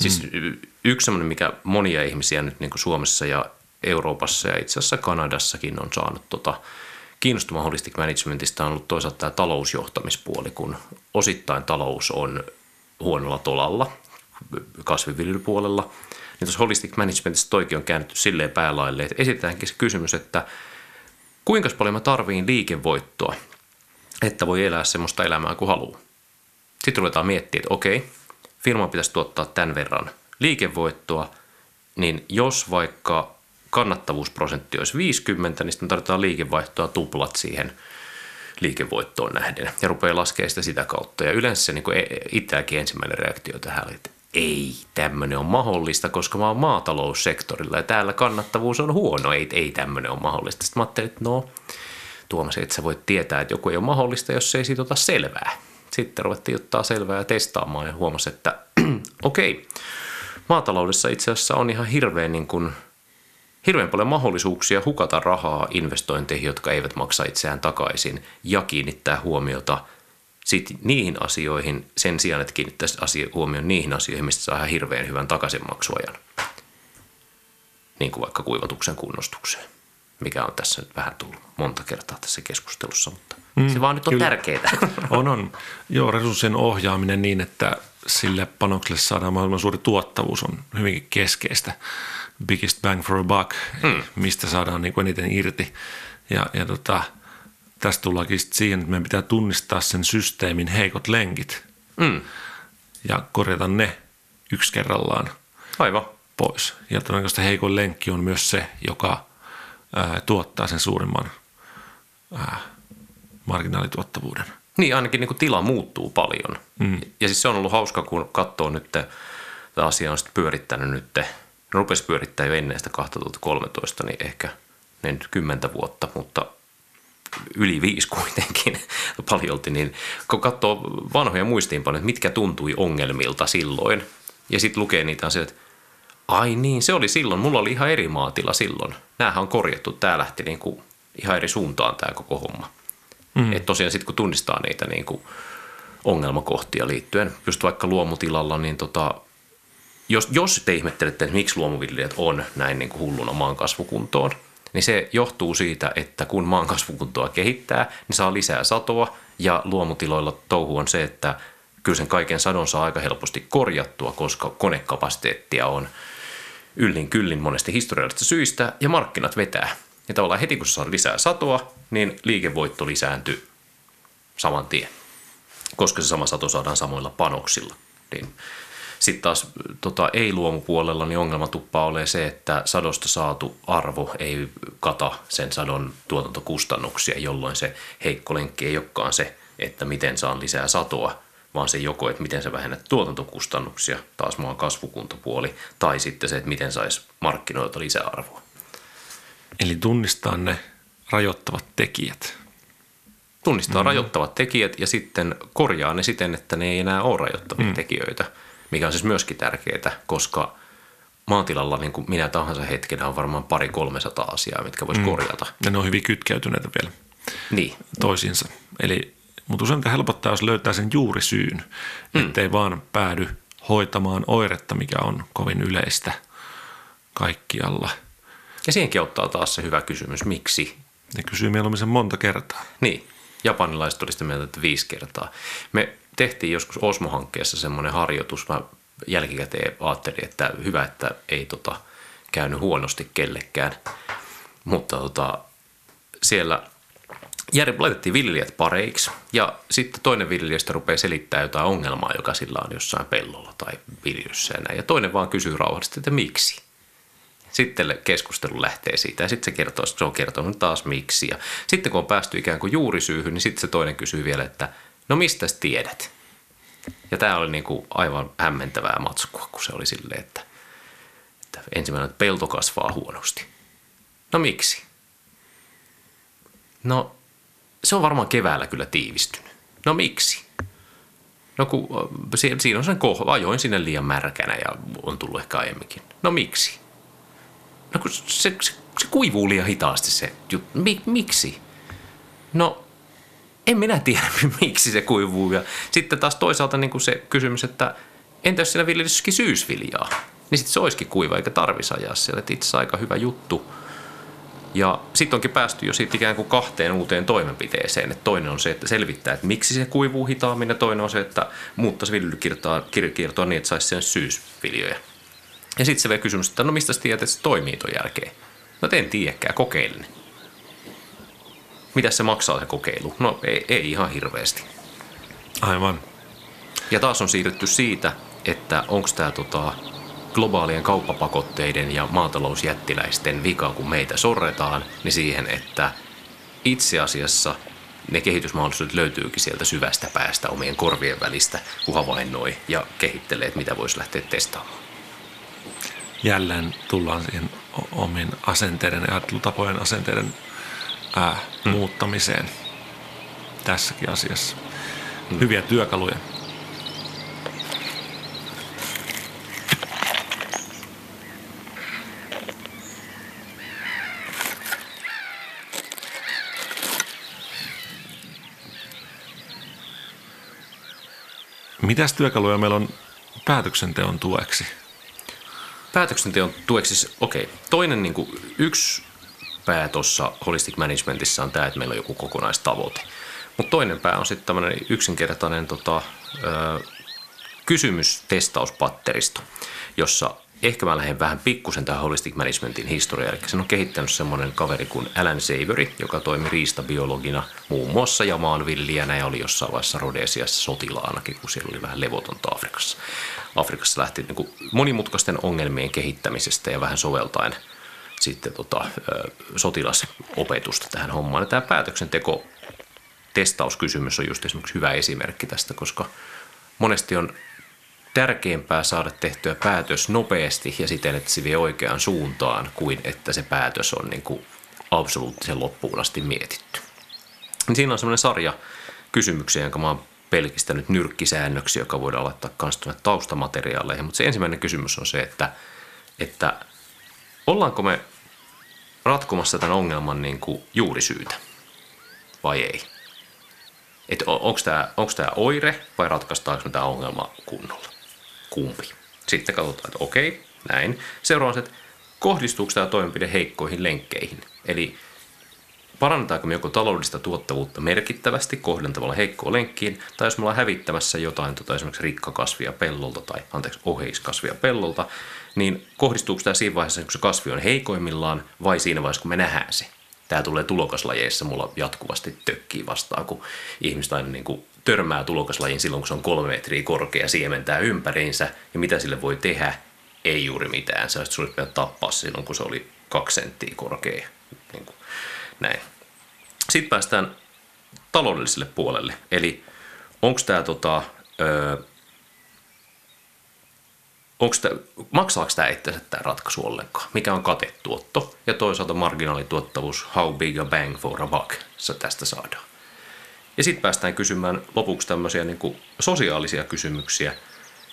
Siis mm. yksi sellainen, mikä monia ihmisiä nyt niin kuin Suomessa ja Euroopassa ja itse asiassa Kanadassakin on saanut tota, kiinnostuma holistic managementista on ollut toisaalta tämä talousjohtamispuoli, kun osittain talous on huonolla tolalla kasviviljelypuolella. Niin tuossa holistic managementissa toikin on käännetty silleen päälaille, että esitetäänkin se kysymys, että kuinka paljon mä tarviin liikevoittoa, että voi elää semmoista elämää kuin haluaa. Sitten ruvetaan miettimään, että okei, firma pitäisi tuottaa tämän verran liikevoittoa, niin jos vaikka kannattavuusprosentti olisi 50, niin sitten tarvitaan liikevaihtoa tuplat siihen liikevoittoon nähden ja rupeaa laskemaan sitä sitä kautta. Ja yleensä se niin itseäkin ensimmäinen reaktio tähän oli, että ei tämmöinen on mahdollista, koska mä oon maataloussektorilla ja täällä kannattavuus on huono, ei, ei tämmöinen ole mahdollista. Sitten mä ajattelin, että no, Tuomas, että sä voit tietää, että joku ei ole mahdollista, jos ei siitä ota selvää. Sitten ruvettiin ottaa selvää ja testaamaan ja huomasi, että okei, okay, maataloudessa itse asiassa on ihan hirveän, niin kuin, hirveän paljon mahdollisuuksia hukata rahaa investointeihin, jotka eivät maksa itseään takaisin ja kiinnittää huomiota sit niihin asioihin sen sijaan, että kiinnittäisi asio- huomioon niihin asioihin, mistä saa ihan hirveän hyvän takaisinmaksuajan. Niin kuin vaikka kuivatuksen kunnostukseen, mikä on tässä nyt vähän tullut monta kertaa tässä keskustelussa, mutta mm, se vaan nyt on kyllä. tärkeää. On, on. Joo, resurssien ohjaaminen niin, että sille panokselle saadaan mahdollisimman suuri tuottavuus on hyvinkin keskeistä. Biggest bang for a buck, hmm. mistä saadaan niin kuin eniten irti. Ja, ja tota, tästä tullaankin siihen, että meidän pitää tunnistaa sen systeemin heikot lenkit hmm. ja korjata ne yksi kerrallaan Aivan. pois. Ja todennäköisesti heikoin lenkki on myös se, joka ää, tuottaa sen suurimman ää, marginaalituottavuuden. Niin, ainakin niin kuin tila muuttuu paljon. Mm. Ja siis se on ollut hauska, kun katsoo nyt, tämä asia on sitten pyörittänyt nyt, ne rupesi pyörittää jo ennen sitä 2013, niin ehkä ne nyt kymmentä vuotta, mutta yli viisi kuitenkin paljolti, niin kun katsoo vanhoja muistiinpanoja, että mitkä tuntui ongelmilta silloin, ja sitten lukee niitä asioita, että ai niin, se oli silloin, mulla oli ihan eri maatila silloin. Nämähän on korjattu, tämä lähti niin kuin ihan eri suuntaan tämä koko homma. Mm. Että tosiaan sitten kun tunnistaa niitä niin kuin ongelmakohtia liittyen, just vaikka luomutilalla, niin tota, jos, jos te ihmettelette, että miksi luomuviljelijät on näin niin kuin hulluna maan kasvukuntoon, niin se johtuu siitä, että kun maan kasvukuntoa kehittää, niin saa lisää satoa ja luomutiloilla touhu on se, että kyllä sen kaiken sadon saa aika helposti korjattua, koska konekapasiteettia on yllin kyllin monesti historiallisista syistä ja markkinat vetää. Ja tavallaan heti kun saa lisää satoa, niin liikevoitto lisääntyy saman tien, koska se sama sato saadaan samoilla panoksilla. Niin sitten taas tota, ei-luomupuolella niin ongelma tuppaa ole se, että sadosta saatu arvo ei kata sen sadon tuotantokustannuksia, jolloin se heikko lenkki ei olekaan se, että miten saan lisää satoa, vaan se joko, että miten sä vähennät tuotantokustannuksia, taas maan kasvukuntopuoli, tai sitten se, että miten saisi markkinoilta lisäarvoa. Eli tunnistaa ne rajoittavat tekijät. Tunnistaa mm-hmm. rajoittavat tekijät ja sitten korjaa ne siten, että ne ei enää ole rajoittavia mm. tekijöitä, mikä on siis myöskin tärkeää, koska maatilalla niin kuin minä tahansa hetkenä on varmaan pari 300 asiaa, mitkä voisi mm. korjata. Ja ne on hyvin kytkeytyneitä vielä niin. toisiinsa. Eli, mutta useinta helpottaa, jos löytää sen juurisyyn, mm. ettei vaan päädy hoitamaan oiretta, mikä on kovin yleistä kaikkialla – ja siihenkin ottaa taas se hyvä kysymys, miksi? Ne kysyy mieluummin sen monta kertaa. Niin, japanilaiset oli sitä mieltä, että viisi kertaa. Me tehtiin joskus Osmo-hankkeessa semmoinen harjoitus, mä jälkikäteen ajattelin, että hyvä, että ei tota, käynyt huonosti kellekään. Mutta tota, siellä Jär, laitettiin viljelijät pareiksi ja sitten toinen viljelijästä rupeaa selittämään jotain ongelmaa, joka sillä on jossain pellolla tai viljelyssä ja. Ja toinen vaan kysyy rauhallisesti, että miksi? Sitten keskustelu lähtee siitä ja sitten se kertoo, että se on kertonut taas miksi. Ja sitten kun on päästy ikään kuin juurisyyhyn, niin sitten se toinen kysyy vielä, että no mistä tiedät? Ja tämä oli niin kuin aivan hämmentävää matskua, kun se oli silleen, että, että ensimmäinen, että pelto kasvaa huonosti. No miksi? No se on varmaan keväällä kyllä tiivistynyt. No miksi? No kun siinä on sen kohva, ajoin sinne liian märkänä ja on tullut ehkä aiemminkin. No miksi? No kun se, se, se kuivuu liian hitaasti se juttu. Mik, miksi? No, en minä tiedä, miksi se kuivuu. Ja sitten taas toisaalta niin kuin se kysymys, että entä jos siinä viljelyskin syysviljaa? Niin sitten se olisikin kuiva eikä tarvitsisi ajaa siellä. Että itse aika hyvä juttu. Ja sitten onkin päästy jo siitä ikään kuin kahteen uuteen toimenpiteeseen. Että toinen on se, että selvittää, että miksi se kuivuu hitaammin. Ja toinen on se, että muuttaisi viljelykiertoa niin, että saisi sen syysviljoja. Ja sitten se vielä kysymys, että no mistä tiedät, että se toimii ton jälkeen? No en tiedäkään, kokeilin. Mitä se maksaa se kokeilu? No ei, ei ihan hirveästi. Aivan. Ja taas on siirrytty siitä, että onko tämä tota, globaalien kauppapakotteiden ja maatalousjättiläisten vika, kun meitä sorretaan, niin siihen, että itse asiassa ne kehitysmahdollisuudet löytyykin sieltä syvästä päästä omien korvien välistä, kun havainnoi ja kehittelee, että mitä voisi lähteä testaamaan jälleen tullaan siihen omien asenteiden ja ajattelutapojen asenteiden ää, hmm. muuttamiseen tässäkin asiassa. Hmm. Hyviä työkaluja. Mitäs työkaluja meillä on päätöksenteon tueksi? Päätöksenteon tueksi, siis, okei, okay. toinen niin kuin, yksi pää tuossa holistic managementissa on tämä, että meillä on joku kokonaistavoite. Mutta toinen pää on sitten tämmöinen yksinkertainen tota, ö, kysymystestauspatteristo, jossa ehkä mä lähden vähän pikkusen tähän holistic managementin historiaan. Eli sen on kehittänyt semmoinen kaveri kuin Alan Savory, joka toimi riistabiologina muun muassa ja maanviljelijänä ja oli jossain vaiheessa Rodesiassa sotilaanakin, kun siellä oli vähän levotonta Afrikassa. Afrikassa lähti niin kuin monimutkaisten ongelmien kehittämisestä ja vähän soveltaen sitten tota, sotilasopetusta tähän hommaan. Ja tämä päätöksenteko testauskysymys on just esimerkiksi hyvä esimerkki tästä, koska monesti on tärkeämpää saada tehtyä päätös nopeasti ja siten, että se vie oikeaan suuntaan, kuin että se päätös on niin kuin absoluuttisen loppuun asti mietitty. Niin siinä on sellainen sarja kysymyksiä, jonka mä oon pelkistänyt nyrkkisäännöksi, joka voidaan laittaa myös taustamateriaaleihin. Mutta se ensimmäinen kysymys on se, että, että ollaanko me ratkomassa tämän ongelman niin kuin juurisyytä vai ei? Että onko tämä onko tämä oire vai ratkaistaanko me tämä ongelma kunnolla? kumpi. Sitten katsotaan, että okei, näin. Seuraavaksi, että kohdistuuko tämä toimenpide heikkoihin lenkkeihin. Eli parannetaanko me joko taloudellista tuottavuutta merkittävästi kohdentamalla heikkoon lenkkiin, tai jos me ollaan hävittämässä jotain tota esimerkiksi rikkakasvia pellolta tai anteeksi oheiskasvia pellolta, niin kohdistuuko tämä siinä vaiheessa, kun se kasvi on heikoimmillaan, vai siinä vaiheessa, kun me nähdään se? Tämä tulee tulokaslajeissa mulla jatkuvasti tökkii vastaan, kun ihmiset aina niin kuin törmää tulokaslajiin silloin, kun se on kolme metriä korkea, siementää ympäriinsä, ja mitä sille voi tehdä? Ei juuri mitään. Se olisi tappaa silloin, kun se oli kaksi senttiä korkea. Niin kuin näin. Sitten päästään taloudelliselle puolelle. Eli onko tämä tota, tää, maksaako tämä itsensä tämä ratkaisu ollenkaan? Mikä on katetuotto ja toisaalta marginaalituottavuus, how big a bang for a buck se tästä saadaan. Ja sitten päästään kysymään lopuksi tämmöisiä niin sosiaalisia kysymyksiä,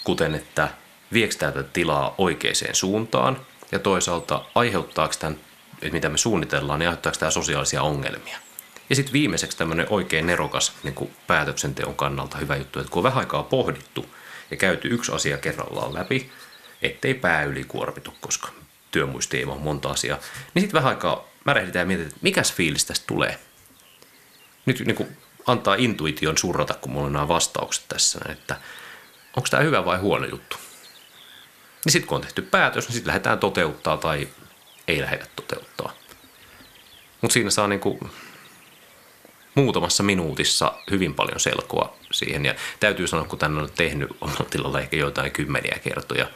kuten että viekö tätä tilaa oikeaan suuntaan ja toisaalta aiheuttaako tämän, että mitä me suunnitellaan, niin aiheuttaako tämä sosiaalisia ongelmia. Ja sitten viimeiseksi tämmöinen oikein nerokas niin kuin päätöksenteon kannalta hyvä juttu, että kun on vähän aikaa pohdittu ja käyty yksi asia kerrallaan läpi, ettei pää ylikuormitu, koska työmuisti ei ole monta asiaa, niin sitten vähän aikaa märehditään ja mietitään, että mikäs fiilis tästä tulee. Nyt niin kuin antaa intuition surrata, kun mulla on nämä vastaukset tässä, että onko tämä hyvä vai huono juttu. Niin sitten kun on tehty päätös, niin sitten lähdetään toteuttaa tai ei lähdetä toteuttaa. Mutta siinä saa niinku muutamassa minuutissa hyvin paljon selkoa siihen. Ja täytyy sanoa, kun tänne on tehnyt omalla tilalla ehkä joitain kymmeniä kertoja,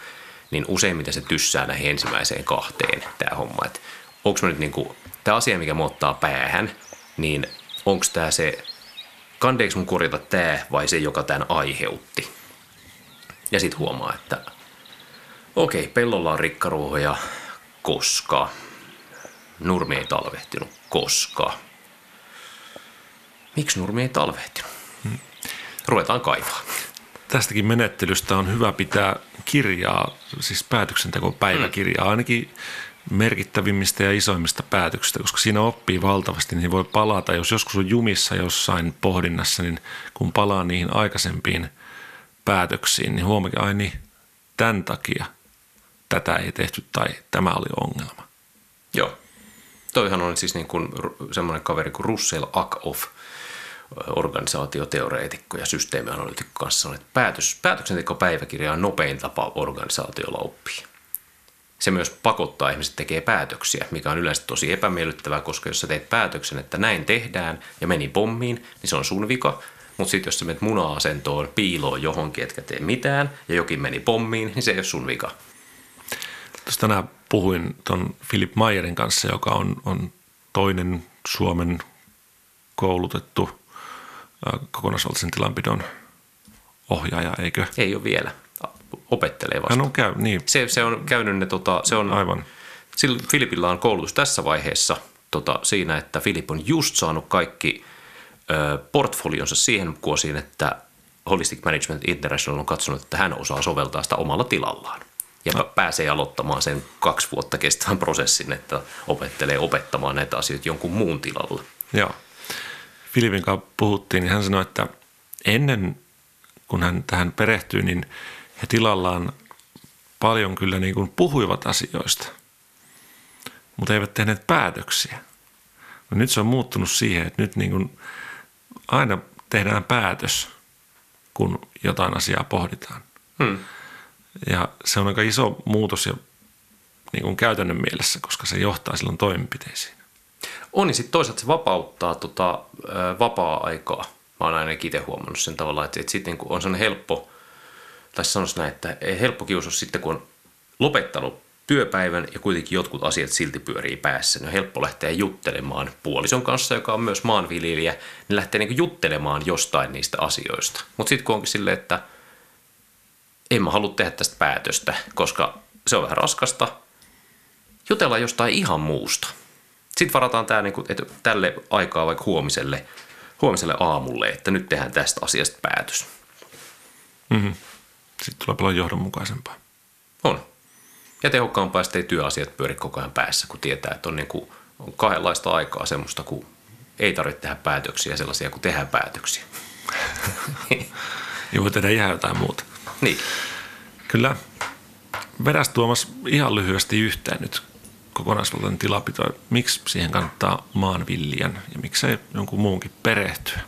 niin useimmiten se tyssää näihin ensimmäiseen kahteen tämä homma. Että onko nyt niinku, tämä asia, mikä muottaa päähän, niin onko tämä se kandeeksi mun korjata tämä vai se, joka tämän aiheutti. Ja sitten huomaa, että okei, pellolla on rikkaruohoja, koska. Nurmi ei talvehtinut, koska. Miksi nurmi ei talvehtinut? Ruvetaan kaivaa. Tästäkin menettelystä on hyvä pitää kirjaa, siis päätöksentekopäiväkirjaa, mm. ainakin merkittävimmistä ja isoimmista päätöksistä, koska siinä oppii valtavasti, niin voi palata. Jos joskus on jumissa jossain pohdinnassa, niin kun palaa niihin aikaisempiin päätöksiin, niin huomaakin, ai niin, tämän takia tätä ei tehty tai tämä oli ongelma. Joo. Toihan on siis niin kuin semmoinen kaveri kuin Russell Ackoff, organisaatioteoreetikko ja systeemianalyytikko kanssa että päätös, päätöksentekopäiväkirja on nopein tapa organisaatiolla oppia se myös pakottaa ihmiset tekemään päätöksiä, mikä on yleensä tosi epämiellyttävää, koska jos sä teet päätöksen, että näin tehdään ja meni pommiin, niin se on sun vika. Mutta sitten jos sä menet muna-asentoon piiloon johonkin, etkä tee mitään ja jokin meni pommiin, niin se ei ole sun vika. Tuossa tänään puhuin tuon Philip Mayerin kanssa, joka on, on toinen Suomen koulutettu kokonaisvaltaisen tilanpidon ohjaaja, eikö? Ei ole vielä opettelee vasta. Hän on käy, niin. se, se on käynyt ne, tota, se on, Aivan. Sillä Filipillä on koulutus tässä vaiheessa tota, siinä, että Filip on just saanut kaikki ö, portfolionsa siihen kuosiin, että Holistic Management International on katsonut, että hän osaa soveltaa sitä omalla tilallaan. Ja pääsee aloittamaan sen kaksi vuotta kestävän prosessin, että opettelee opettamaan näitä asioita jonkun muun tilalla. Joo. Filipin kanssa puhuttiin, niin hän sanoi, että ennen kun hän tähän perehtyi, niin he tilallaan paljon kyllä niin kuin puhuivat asioista, mutta eivät tehneet päätöksiä. No nyt se on muuttunut siihen, että nyt niin kuin aina tehdään päätös, kun jotain asiaa pohditaan. Hmm. Ja se on aika iso muutos ja niin kuin käytännön mielessä, koska se johtaa silloin toimenpiteisiin. On, niin sitten toisaalta se vapauttaa tota, vapaa-aikaa. Mä oon ainakin itse huomannut sen tavalla, että, että sitten kun on sellainen helppo, tai sanoisi näin, että helppo kiusaus sitten kun on lopettanut työpäivän ja kuitenkin jotkut asiat silti pyörii päässä, niin on helppo lähteä juttelemaan puolison kanssa, joka on myös maanviljelijä, niin lähtee niin juttelemaan jostain niistä asioista. Mutta sitten kun onkin silleen, että en mä halua tehdä tästä päätöstä, koska se on vähän raskasta, jutellaan jostain ihan muusta. Sitten varataan tämä niin kuin, että tälle aikaa vaikka huomiselle, huomiselle aamulle, että nyt tehdään tästä asiasta päätös. Mm-hmm. Sitten tulee paljon johdonmukaisempaa. On. Ja tehokkaampaa, ei työasiat pyöri koko ajan päässä, kun tietää, että on, niin kuin, on kahdenlaista aikaa semmoista, kun ei tarvitse tehdä päätöksiä sellaisia, kun tehdään päätöksiä. ja voi tehdä ihan jotain muuta. Niin. Kyllä. Vedäs Tuomas ihan lyhyesti yhteen nyt kokonaisvaltainen tilapito. Miksi siihen kannattaa maanviljelijän ja miksei jonkun muunkin perehtyä?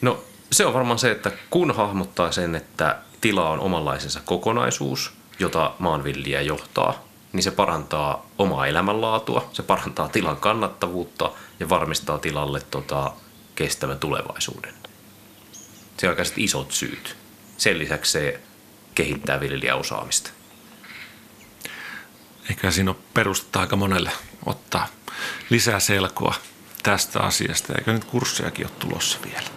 No se on varmaan se, että kun hahmottaa sen, että tila on omanlaisensa kokonaisuus, jota maanviljelijä johtaa, niin se parantaa omaa elämänlaatua, se parantaa tilan kannattavuutta ja varmistaa tilalle tota, kestävän tulevaisuuden. Se on isot syyt. Sen lisäksi se kehittää viljelijäosaamista. Eikä siinä ole perustetta aika monelle ottaa lisää selkoa tästä asiasta. Eikö nyt kurssejakin ole tulossa vielä?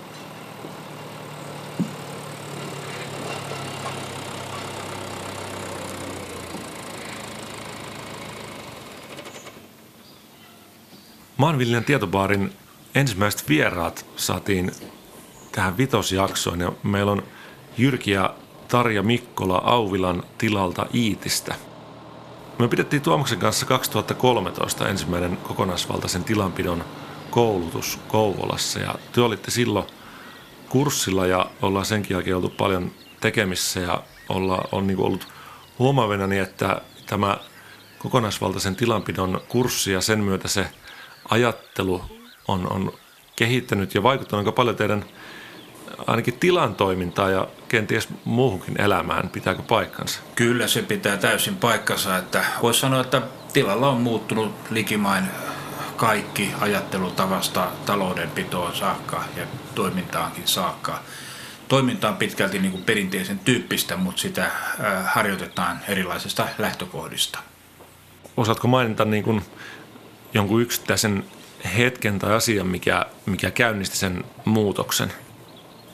Maanviljelijän tietobaarin ensimmäiset vieraat saatiin tähän vitosjaksoon ja meillä on Jyrki ja Tarja Mikkola Auvilan tilalta Iitistä. Me pidettiin Tuomaksen kanssa 2013 ensimmäinen kokonaisvaltaisen tilanpidon koulutus Kouvolassa ja te olitte silloin kurssilla ja ollaan senkin jälkeen oltu paljon tekemissä ja olla, on niin ollut huomaavina, niin että tämä kokonaisvaltaisen tilanpidon kurssi ja sen myötä se ajattelu on, on kehittänyt ja vaikuttanut aika paljon teidän ainakin tilan toimintaa ja kenties muuhunkin elämään. Pitääkö paikkansa? Kyllä se pitää täysin paikkansa. Että voisi sanoa, että tilalla on muuttunut likimain kaikki ajattelutavasta taloudenpitoon saakka ja toimintaankin saakka. Toiminta on pitkälti niin kuin perinteisen tyyppistä, mutta sitä harjoitetaan erilaisista lähtökohdista. Osaatko mainita niin kuin jonkun yksittäisen hetken tai asian, mikä, mikä käynnisti sen muutoksen?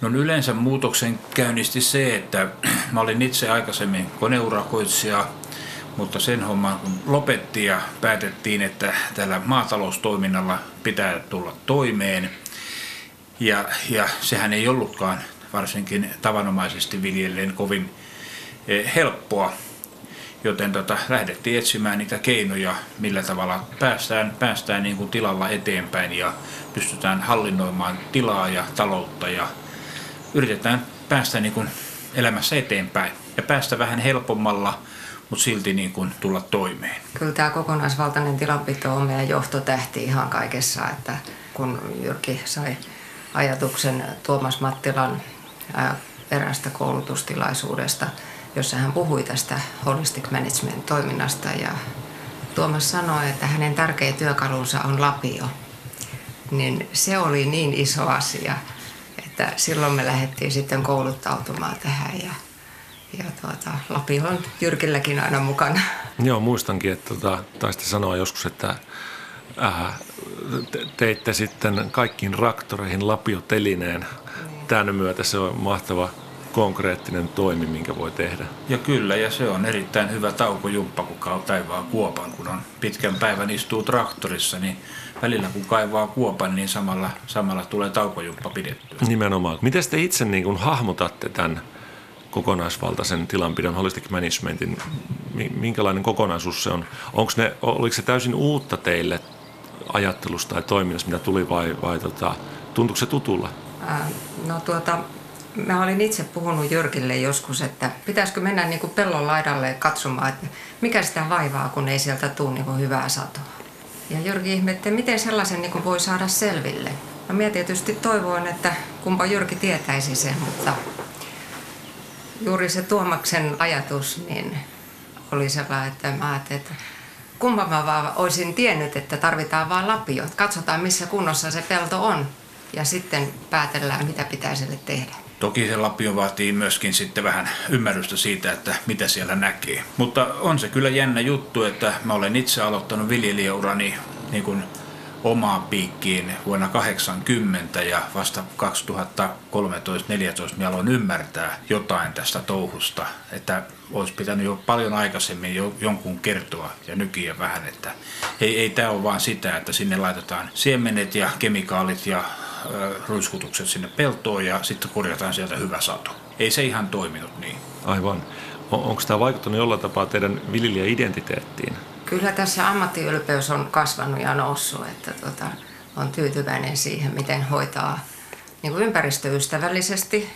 No yleensä muutoksen käynnisti se, että mä olin itse aikaisemmin koneurakoitsija, mutta sen homman kun lopettiin ja päätettiin, että tällä maataloustoiminnalla pitää tulla toimeen. Ja, ja sehän ei ollutkaan varsinkin tavanomaisesti viljelleen kovin eh, helppoa, joten tota, lähdettiin etsimään niitä keinoja, millä tavalla päästään, päästään niin kuin tilalla eteenpäin ja pystytään hallinnoimaan tilaa ja taloutta ja yritetään päästä niin kuin elämässä eteenpäin ja päästä vähän helpommalla, mutta silti niin kuin tulla toimeen. Kyllä tämä kokonaisvaltainen tilanpito on meidän johtotähti ihan kaikessa, että kun Jyrki sai ajatuksen Tuomas Mattilan erästä koulutustilaisuudesta, jossa hän puhui tästä holistic management toiminnasta ja Tuomas sanoi, että hänen tärkeä työkalunsa on lapio. Niin se oli niin iso asia, että silloin me lähdettiin sitten kouluttautumaan tähän ja, ja tuota, Lapi on Jyrkilläkin aina mukana. Joo, muistankin, että tota, taisitte sanoa joskus, että äh, te, teitte sitten kaikkiin raktoreihin lapiotelineen. Niin. Tämän myötä se on mahtava konkreettinen toimi, minkä voi tehdä. Ja kyllä, ja se on erittäin hyvä taukojumppa, kun kaivaa taivaan kuopan. Kun on pitkän päivän istuu traktorissa, niin välillä kun kaivaa kuopan, niin samalla, samalla tulee taukojumppa pidettyä. Nimenomaan. Miten te itse niin kuin hahmotatte tämän kokonaisvaltaisen tilanpidon holistic managementin? Minkälainen kokonaisuus se on? Onko ne, oliko se täysin uutta teille ajattelusta tai toiminnasta, mitä tuli vai, vai tota, tuntuuko se tutulla? Ää, no tuota, mä olin itse puhunut Jyrkille joskus, että pitäisikö mennä niin kuin pellon laidalle katsomaan, että mikä sitä vaivaa, kun ei sieltä tule niin kuin hyvää satoa. Ja Jyrki ihmetti, miten sellaisen niin kuin voi saada selville. No minä tietysti toivoin, että kumpa Jyrki tietäisi sen, mutta juuri se Tuomaksen ajatus niin oli sellainen, että mä ajattelin, että kumpa mä vaan olisin tiennyt, että tarvitaan vaan lapiot. Katsotaan, missä kunnossa se pelto on ja sitten päätellään, mitä pitää sille tehdä. Toki se lapio vaatii myöskin sitten vähän ymmärrystä siitä, että mitä siellä näkee. Mutta on se kyllä jännä juttu, että mä olen itse aloittanut viljelijäurani niin kuin omaan piikkiin vuonna 80 ja vasta 2013-2014 minä aloin ymmärtää jotain tästä touhusta, että olisi pitänyt jo paljon aikaisemmin jo jonkun kertoa ja nykiä vähän, että ei, ei tämä ole vaan sitä, että sinne laitetaan siemenet ja kemikaalit ja ruiskutukset sinne peltoon ja sitten korjataan sieltä hyvä sato. Ei se ihan toiminut niin. Aivan. Onko tämä vaikuttanut jollain tapaa teidän viljelijäidentiteettiin? Kyllä tässä ammattiylpeys on kasvanut ja noussut, että tota, on tyytyväinen siihen, miten hoitaa niin kuin ympäristöystävällisesti.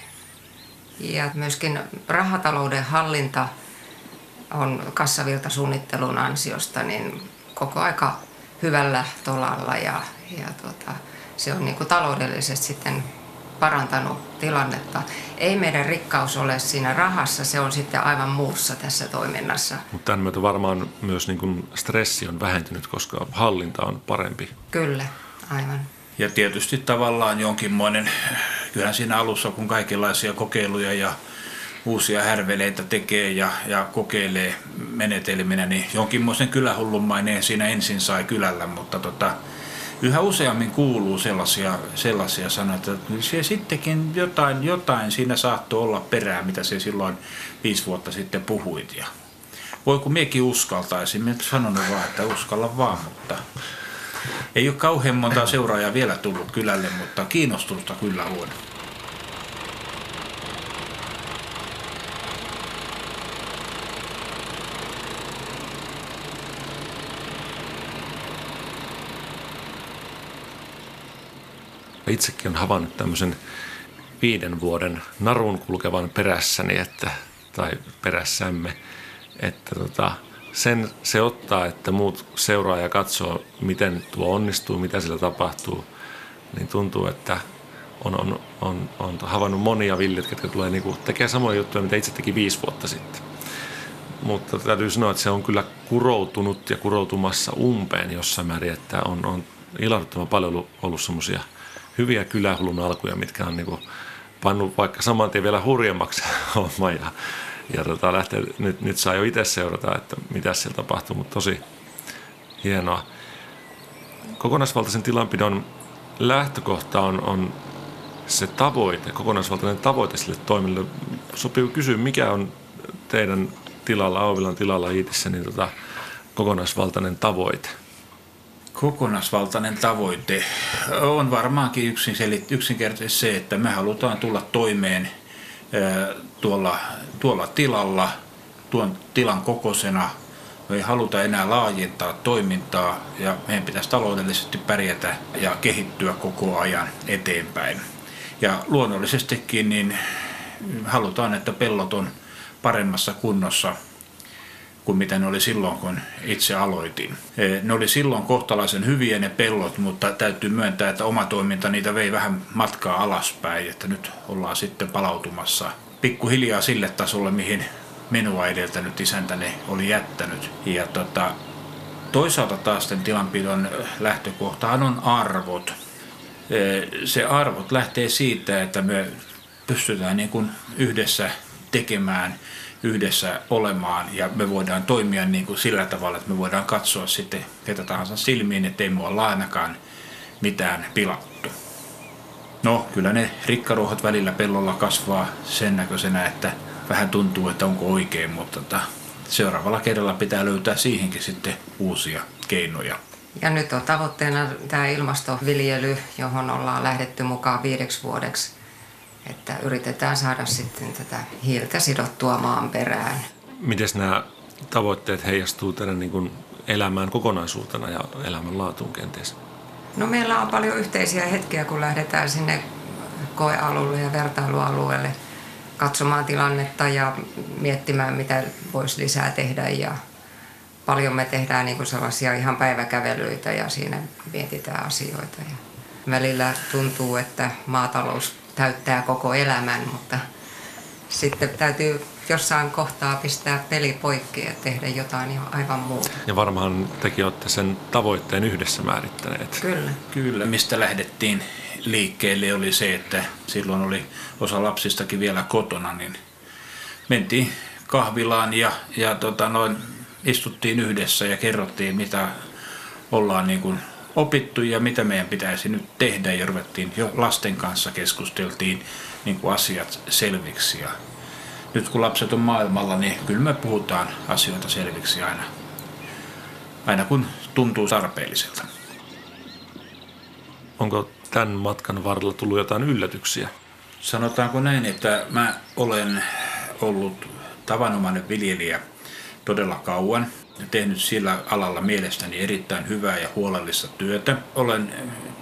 Ja myöskin rahatalouden hallinta on kassavilta suunnittelun ansiosta niin koko aika hyvällä tolalla ja, ja tota, se on niin kuin taloudellisesti sitten parantanut tilannetta. Ei meidän rikkaus ole siinä rahassa, se on sitten aivan muussa tässä toiminnassa. Mutta tämän myötä varmaan myös niin kuin stressi on vähentynyt, koska hallinta on parempi. Kyllä, aivan. Ja tietysti tavallaan jonkinmoinen, kyllähän siinä alussa kun kaikenlaisia kokeiluja ja uusia härveleitä tekee ja, ja kokeilee menetelminä, niin jonkinmoisen kylähullunmaineen siinä ensin sai kylällä, mutta tota, yhä useammin kuuluu sellaisia, sellaisia sanoja, että se sittenkin jotain, jotain siinä saattoi olla perää, mitä se silloin viisi vuotta sitten puhuit. Ja voi kun miekin uskaltaisin, minä sanonut vaan, että uskalla vaan, mutta ei ole kauhean monta seuraajaa vielä tullut kylälle, mutta kiinnostusta kyllä on. Itsekin olen havainnut tämmöisen viiden vuoden narun kulkevan perässäni, että, tai perässämme, että tota, sen se ottaa, että muut seuraa ja katsoo, miten tuo onnistuu, mitä sillä tapahtuu, niin tuntuu, että on, on, on, on havainnut monia villit, jotka tulee niinku, tekee samoja juttuja, mitä itse teki viisi vuotta sitten. Mutta täytyy sanoa, että se on kyllä kuroutunut ja kuroutumassa umpeen jossain määrin, että on, on ilahduttavan paljon ollut, ollut semmoisia – hyviä kylähullun alkuja, mitkä on niin pannut vaikka saman tien vielä hurjemmaksi homma ja, ja tota, lähtee, nyt, nyt saa jo itse seurata, että mitä siellä tapahtuu, mutta tosi hienoa. Kokonaisvaltaisen tilanpidon lähtökohta on, on se tavoite, kokonaisvaltainen tavoite sille toimille. Sopii kysyä, mikä on teidän tilalla, Auvilan tilalla Iitissä, niin tota, kokonaisvaltainen tavoite? Kokonaisvaltainen tavoite on varmaankin yksinkertaisesti se, että me halutaan tulla toimeen tuolla, tuolla tilalla, tuon tilan kokoisena. Me ei haluta enää laajentaa toimintaa ja meidän pitäisi taloudellisesti pärjätä ja kehittyä koko ajan eteenpäin. Ja luonnollisestikin niin halutaan, että pellot on paremmassa kunnossa – kuin mitä ne oli silloin, kun itse aloitin. E, ne oli silloin kohtalaisen hyviä ne pellot, mutta täytyy myöntää, että oma toiminta niitä vei vähän matkaa alaspäin, että nyt ollaan sitten palautumassa pikkuhiljaa sille tasolle, mihin minua edeltänyt isäntäni oli jättänyt. Ja tota, toisaalta taas tämän tilanpidon lähtökohtahan on arvot. E, se arvot lähtee siitä, että me pystytään niin kuin yhdessä tekemään – yhdessä olemaan ja me voidaan toimia niin kuin sillä tavalla, että me voidaan katsoa sitten ketä tahansa silmiin, että ei mua ole ainakaan mitään pilattu. No, kyllä ne rikkaruohot välillä pellolla kasvaa sen näköisenä, että vähän tuntuu, että onko oikein, mutta tota, seuraavalla kerralla pitää löytää siihenkin sitten uusia keinoja. Ja nyt on tavoitteena tämä ilmastoviljely, johon ollaan lähdetty mukaan viideksi vuodeksi. Että yritetään saada sitten tätä hiiltä sidottua maan perään. Miten nämä tavoitteet heijastuu teidän niin kuin elämään kokonaisuutena ja elämänlaatuun kenties? No meillä on paljon yhteisiä hetkiä, kun lähdetään sinne koealueelle ja vertailualueelle katsomaan tilannetta ja miettimään, mitä voisi lisää tehdä. Ja paljon me tehdään niin kuin sellaisia ihan päiväkävelyitä ja siinä mietitään asioita. Ja välillä tuntuu, että maatalous täyttää koko elämän, mutta sitten täytyy jossain kohtaa pistää peli poikki ja tehdä jotain ihan aivan muuta. Ja varmaan tekin olette sen tavoitteen yhdessä määrittäneet. Kyllä. Kyllä, mistä lähdettiin liikkeelle oli se, että silloin oli osa lapsistakin vielä kotona, niin mentiin kahvilaan ja, ja tota noin, istuttiin yhdessä ja kerrottiin, mitä ollaan niin kuin opittu ja mitä meidän pitäisi nyt tehdä ja ruvettiin jo lasten kanssa keskusteltiin niin kuin asiat selviksi ja nyt kun lapset on maailmalla, niin kyllä me puhutaan asioita selviksi aina, aina kun tuntuu tarpeelliselta. Onko tämän matkan varrella tullut jotain yllätyksiä? Sanotaanko näin, että mä olen ollut tavanomainen viljelijä todella kauan tehnyt sillä alalla mielestäni erittäin hyvää ja huolellista työtä. Olen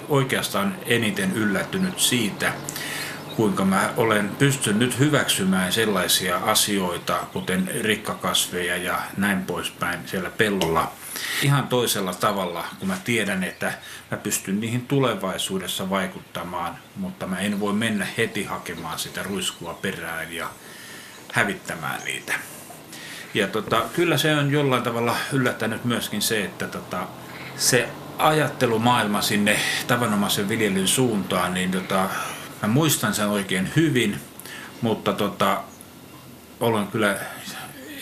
oikeastaan eniten yllättynyt siitä, kuinka mä olen pystynyt hyväksymään sellaisia asioita, kuten rikkakasveja ja näin poispäin siellä pellolla ihan toisella tavalla, kun mä tiedän, että mä pystyn niihin tulevaisuudessa vaikuttamaan, mutta mä en voi mennä heti hakemaan sitä ruiskua perään ja hävittämään niitä. Ja tota, kyllä se on jollain tavalla yllättänyt myöskin se, että tota, se ajattelumaailma sinne tavanomaisen viljelyn suuntaan, niin tota, Mä muistan sen oikein hyvin, mutta tota, olen kyllä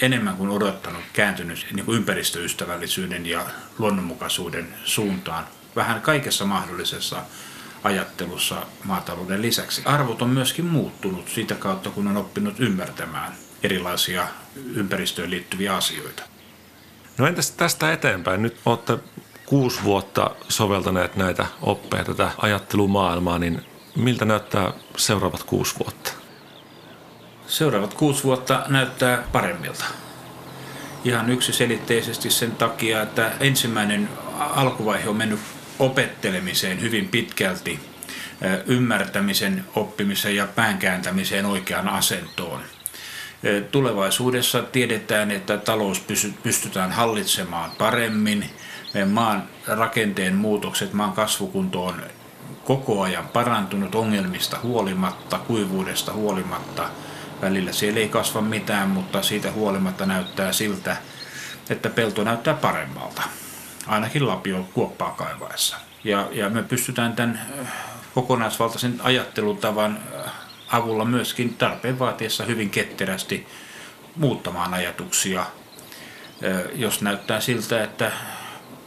enemmän kuin odottanut kääntynyt niin kuin ympäristöystävällisyyden ja luonnonmukaisuuden suuntaan vähän kaikessa mahdollisessa ajattelussa maatalouden lisäksi. Arvot on myöskin muuttunut sitä kautta, kun on oppinut ymmärtämään erilaisia ympäristöön liittyviä asioita. No entäs tästä eteenpäin? Nyt olette kuusi vuotta soveltaneet näitä oppeja, tätä ajattelumaailmaa, niin miltä näyttää seuraavat kuusi vuotta? Seuraavat kuusi vuotta näyttää paremmilta. Ihan yksiselitteisesti sen takia, että ensimmäinen alkuvaihe on mennyt opettelemiseen hyvin pitkälti, ymmärtämisen, oppimisen ja päänkääntämiseen oikeaan asentoon. Tulevaisuudessa tiedetään, että talous pystytään hallitsemaan paremmin, maan rakenteen muutokset, maan kasvukunto on koko ajan parantunut ongelmista huolimatta, kuivuudesta huolimatta. Välillä siellä ei kasva mitään, mutta siitä huolimatta näyttää siltä, että pelto näyttää paremmalta. Ainakin lapio kuoppaa kaivaessa. Ja, ja me pystytään tämän kokonaisvaltaisen ajattelutavan avulla myöskin tarpeen vaatiessa hyvin ketterästi muuttamaan ajatuksia, jos näyttää siltä, että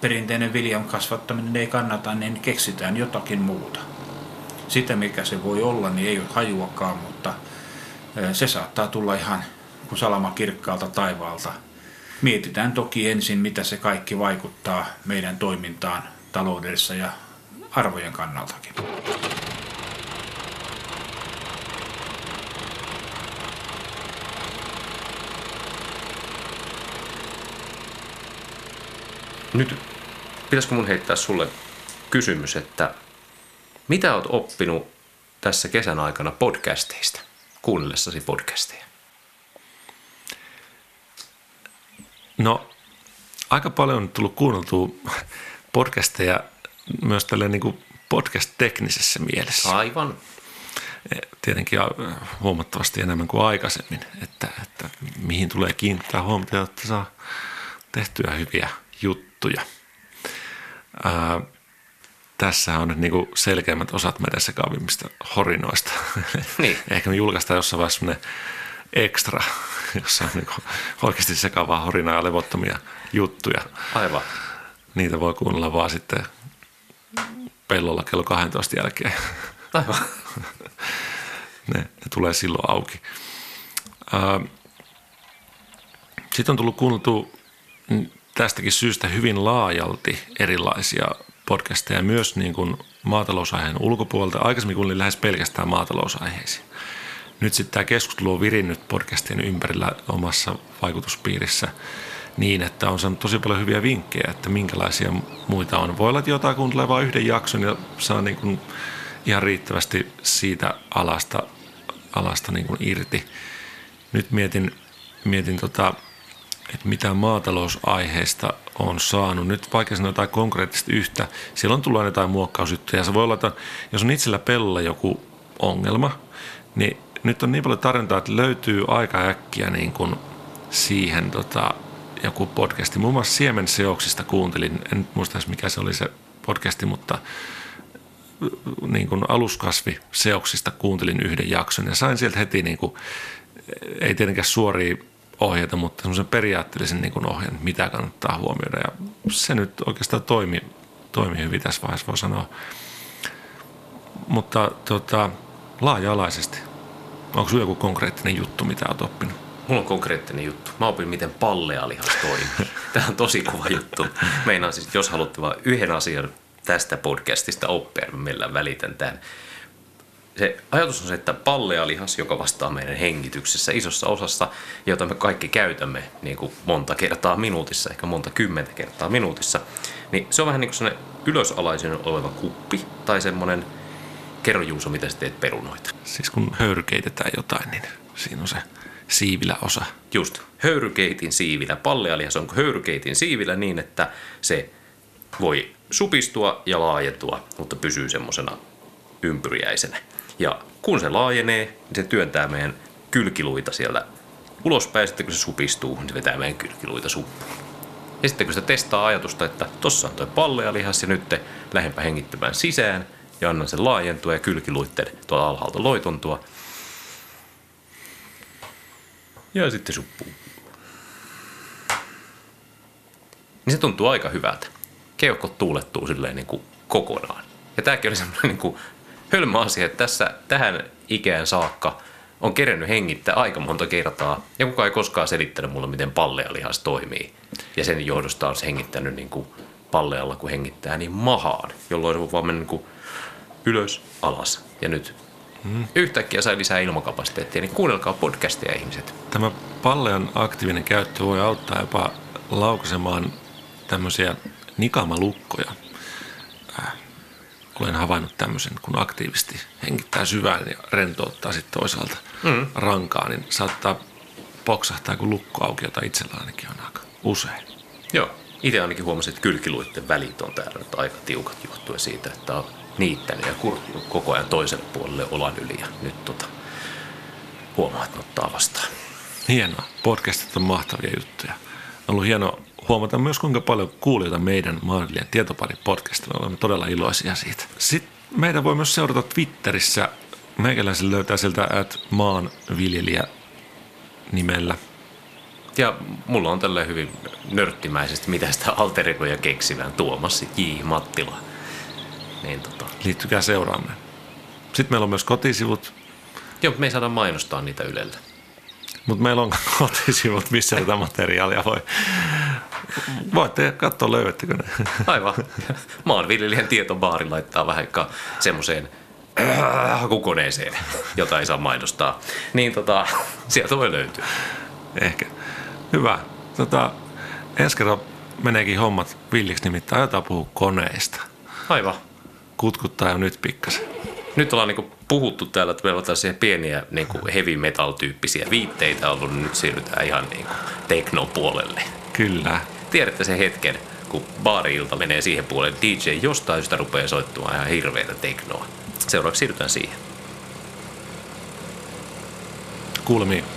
perinteinen viljan kasvattaminen ei kannata, niin keksitään jotakin muuta. Sitä, mikä se voi olla, niin ei ole hajuakaan, mutta se saattaa tulla ihan kuin salama kirkkaalta taivaalta. Mietitään toki ensin, mitä se kaikki vaikuttaa meidän toimintaan taloudessa ja arvojen kannaltakin. Nyt pitäisikö mun heittää sulle kysymys, että mitä oot oppinut tässä kesän aikana podcasteista, kuunnellessasi podcasteja? No, aika paljon on tullut kuunneltua podcasteja myös tälle niin podcast-teknisessä mielessä. Aivan. E, tietenkin huomattavasti enemmän kuin aikaisemmin, että, että mihin tulee kiinnittää huomiota, että saa tehtyä hyviä juttuja. Ää, tässä on nyt niinku selkeimmät osat meidän sekavimmista horinoista. Niin. Ehkä me julkaistaan jossain vaiheessa ekstra, jossa on niinku oikeasti sekavaa horinaa ja levottomia juttuja. Aivan. Niitä voi kuunnella vaan sitten pellolla kello 12 jälkeen. Aivan. ne, ne tulee silloin auki. Sitten on tullut kuunneltu tästäkin syystä hyvin laajalti erilaisia podcasteja myös niin kuin maatalousaiheen ulkopuolelta. Aikaisemmin kuulin lähes pelkästään maatalousaiheisiin. Nyt sitten tämä keskustelu on virinnyt podcastien ympärillä omassa vaikutuspiirissä niin, että on saanut tosi paljon hyviä vinkkejä, että minkälaisia muita on. Voi olla, että jotain kuuntelee vain yhden jakson ja saa niin kuin ihan riittävästi siitä alasta, alasta niin kuin irti. Nyt mietin, mietin tota, että mitä maatalousaiheista on saanut. Nyt vaikka sanoa jotain konkreettisesti yhtä, siellä on tullut jotain muokkausjuttuja. Se voi olla, että jos on itsellä pellolla joku ongelma, niin nyt on niin paljon tarjontaa, että löytyy aika äkkiä niin kuin siihen tota, joku podcasti. Muun muassa siemenseoksista kuuntelin, en muista mikä se oli se podcasti, mutta niin kuin aluskasviseoksista kuuntelin yhden jakson ja sain sieltä heti, niin kuin, ei tietenkään suoria ohjeita, mutta semmoisen periaatteellisen niin kuin ohjeen, mitä kannattaa huomioida. Ja se nyt oikeastaan toimi, toimi hyvin tässä vaiheessa, voi sanoa. Mutta tota, laaja-alaisesti. Onko sinulla joku konkreettinen juttu, mitä olet oppinut? Mulla on konkreettinen juttu. Mä opin, miten pallealihas toimii. Tämä on tosi kova juttu. Meinaan siis, jos haluatte vain yhden asian tästä podcastista oppia, mä meillä välitän tämän se ajatus on se, että pallea lihas, joka vastaa meidän hengityksessä isossa osassa, jota me kaikki käytämme niin kuin monta kertaa minuutissa, ehkä monta kymmentä kertaa minuutissa, niin se on vähän niin kuin sellainen ylösalaisen oleva kuppi tai semmoinen kerro Juuso, miten sä teet perunoita. Siis kun höyrykeitetään jotain, niin siinä on se siivilä osa. Just, höyrykeitin siivilä. Pallealihas on höyrykeitin siivilä niin, että se voi supistua ja laajentua, mutta pysyy semmoisena ympyriäisenä. Ja kun se laajenee, niin se työntää meidän kylkiluita siellä ulospäin, sitten kun se supistuu, niin se vetää meidän kylkiluita suppuun. Ja sitten kun se testaa ajatusta, että tossa on toi pallea lihas ja nyt lähempä hengittämään sisään ja annan sen laajentua ja kylkiluitten tuolla alhaalta loitontua. Ja sitten suppuu. Niin se tuntuu aika hyvältä. Keuhkot tuulettuu silleen niin kuin kokonaan. Ja tämäkin oli semmoinen niin kuin hölmö asia, että tässä tähän ikään saakka on kerennyt hengittää aika monta kertaa ja kukaan ei koskaan selittänyt mulle, miten pallealihas toimii. Ja sen johdosta on se hengittänyt niin kuin pallealla, kun hengittää niin mahaan, jolloin se vaan mennä niin kuin ylös, alas. Ja nyt hmm. yhtäkkiä sai lisää ilmakapasiteettia, niin kuunnelkaa podcastia ihmiset. Tämä pallean aktiivinen käyttö voi auttaa jopa laukaisemaan tämmöisiä nikamalukkoja olen havainnut tämmöisen, kun aktiivisesti hengittää syvään ja rentouttaa sitten toisaalta mm. rankaa, niin saattaa poksahtaa kuin lukko auki, jota itsellä ainakin on aika usein. Joo, itse ainakin huomasin, että kylkiluitten välit on täällä nyt aika tiukat johtuen siitä, että on niittänyt ja kurkkinut koko ajan toiselle puolelle olan yli ja nyt tota, huomaa, että ottaa vastaan. Hienoa. Podcastit on mahtavia juttuja. On ollut hieno huomata myös, kuinka paljon kuulijoita meidän Maanviljelijän tietopari podcastilla. Olemme todella iloisia siitä. Sitten meidän voi myös seurata Twitterissä. Meikäläisen löytää sieltä at maanviljelijä nimellä. Ja mulla on tällä hyvin nörttimäisesti, mitä sitä alterikoja keksivään Tuomas J. Mattila. Niin, tota. Liittykää seuraamme. Sitten meillä on myös kotisivut. Joo, me ei saada mainostaa niitä Ylellä. Mutta meillä on kotisivut, missä tätä materiaalia voi Voitte katsoa, löydättekö ne. Aivan. Maanviljelijän tietobaari laittaa vähän semmoiseen äh, hakukoneeseen, jota ei saa mainostaa. Niin tota, sieltä voi löytyä. Ehkä. Hyvä. Tota, ensi kerran meneekin hommat villiksi, nimittäin aiotaan puhua koneista. Aivan. Kutkuttaa jo nyt pikkasen. Nyt ollaan niinku puhuttu täällä, että meillä on tällaisia pieniä niinku heavy metal-tyyppisiä viitteitä ollut, niin nyt siirrytään ihan niinku teknopuolelle. Kyllä tiedätte sen hetken, kun baari-ilta menee siihen puolelle, DJ jostain syystä rupeaa soittumaan ihan hirveätä teknoa. Seuraavaksi siirrytään siihen. Kuulemiin.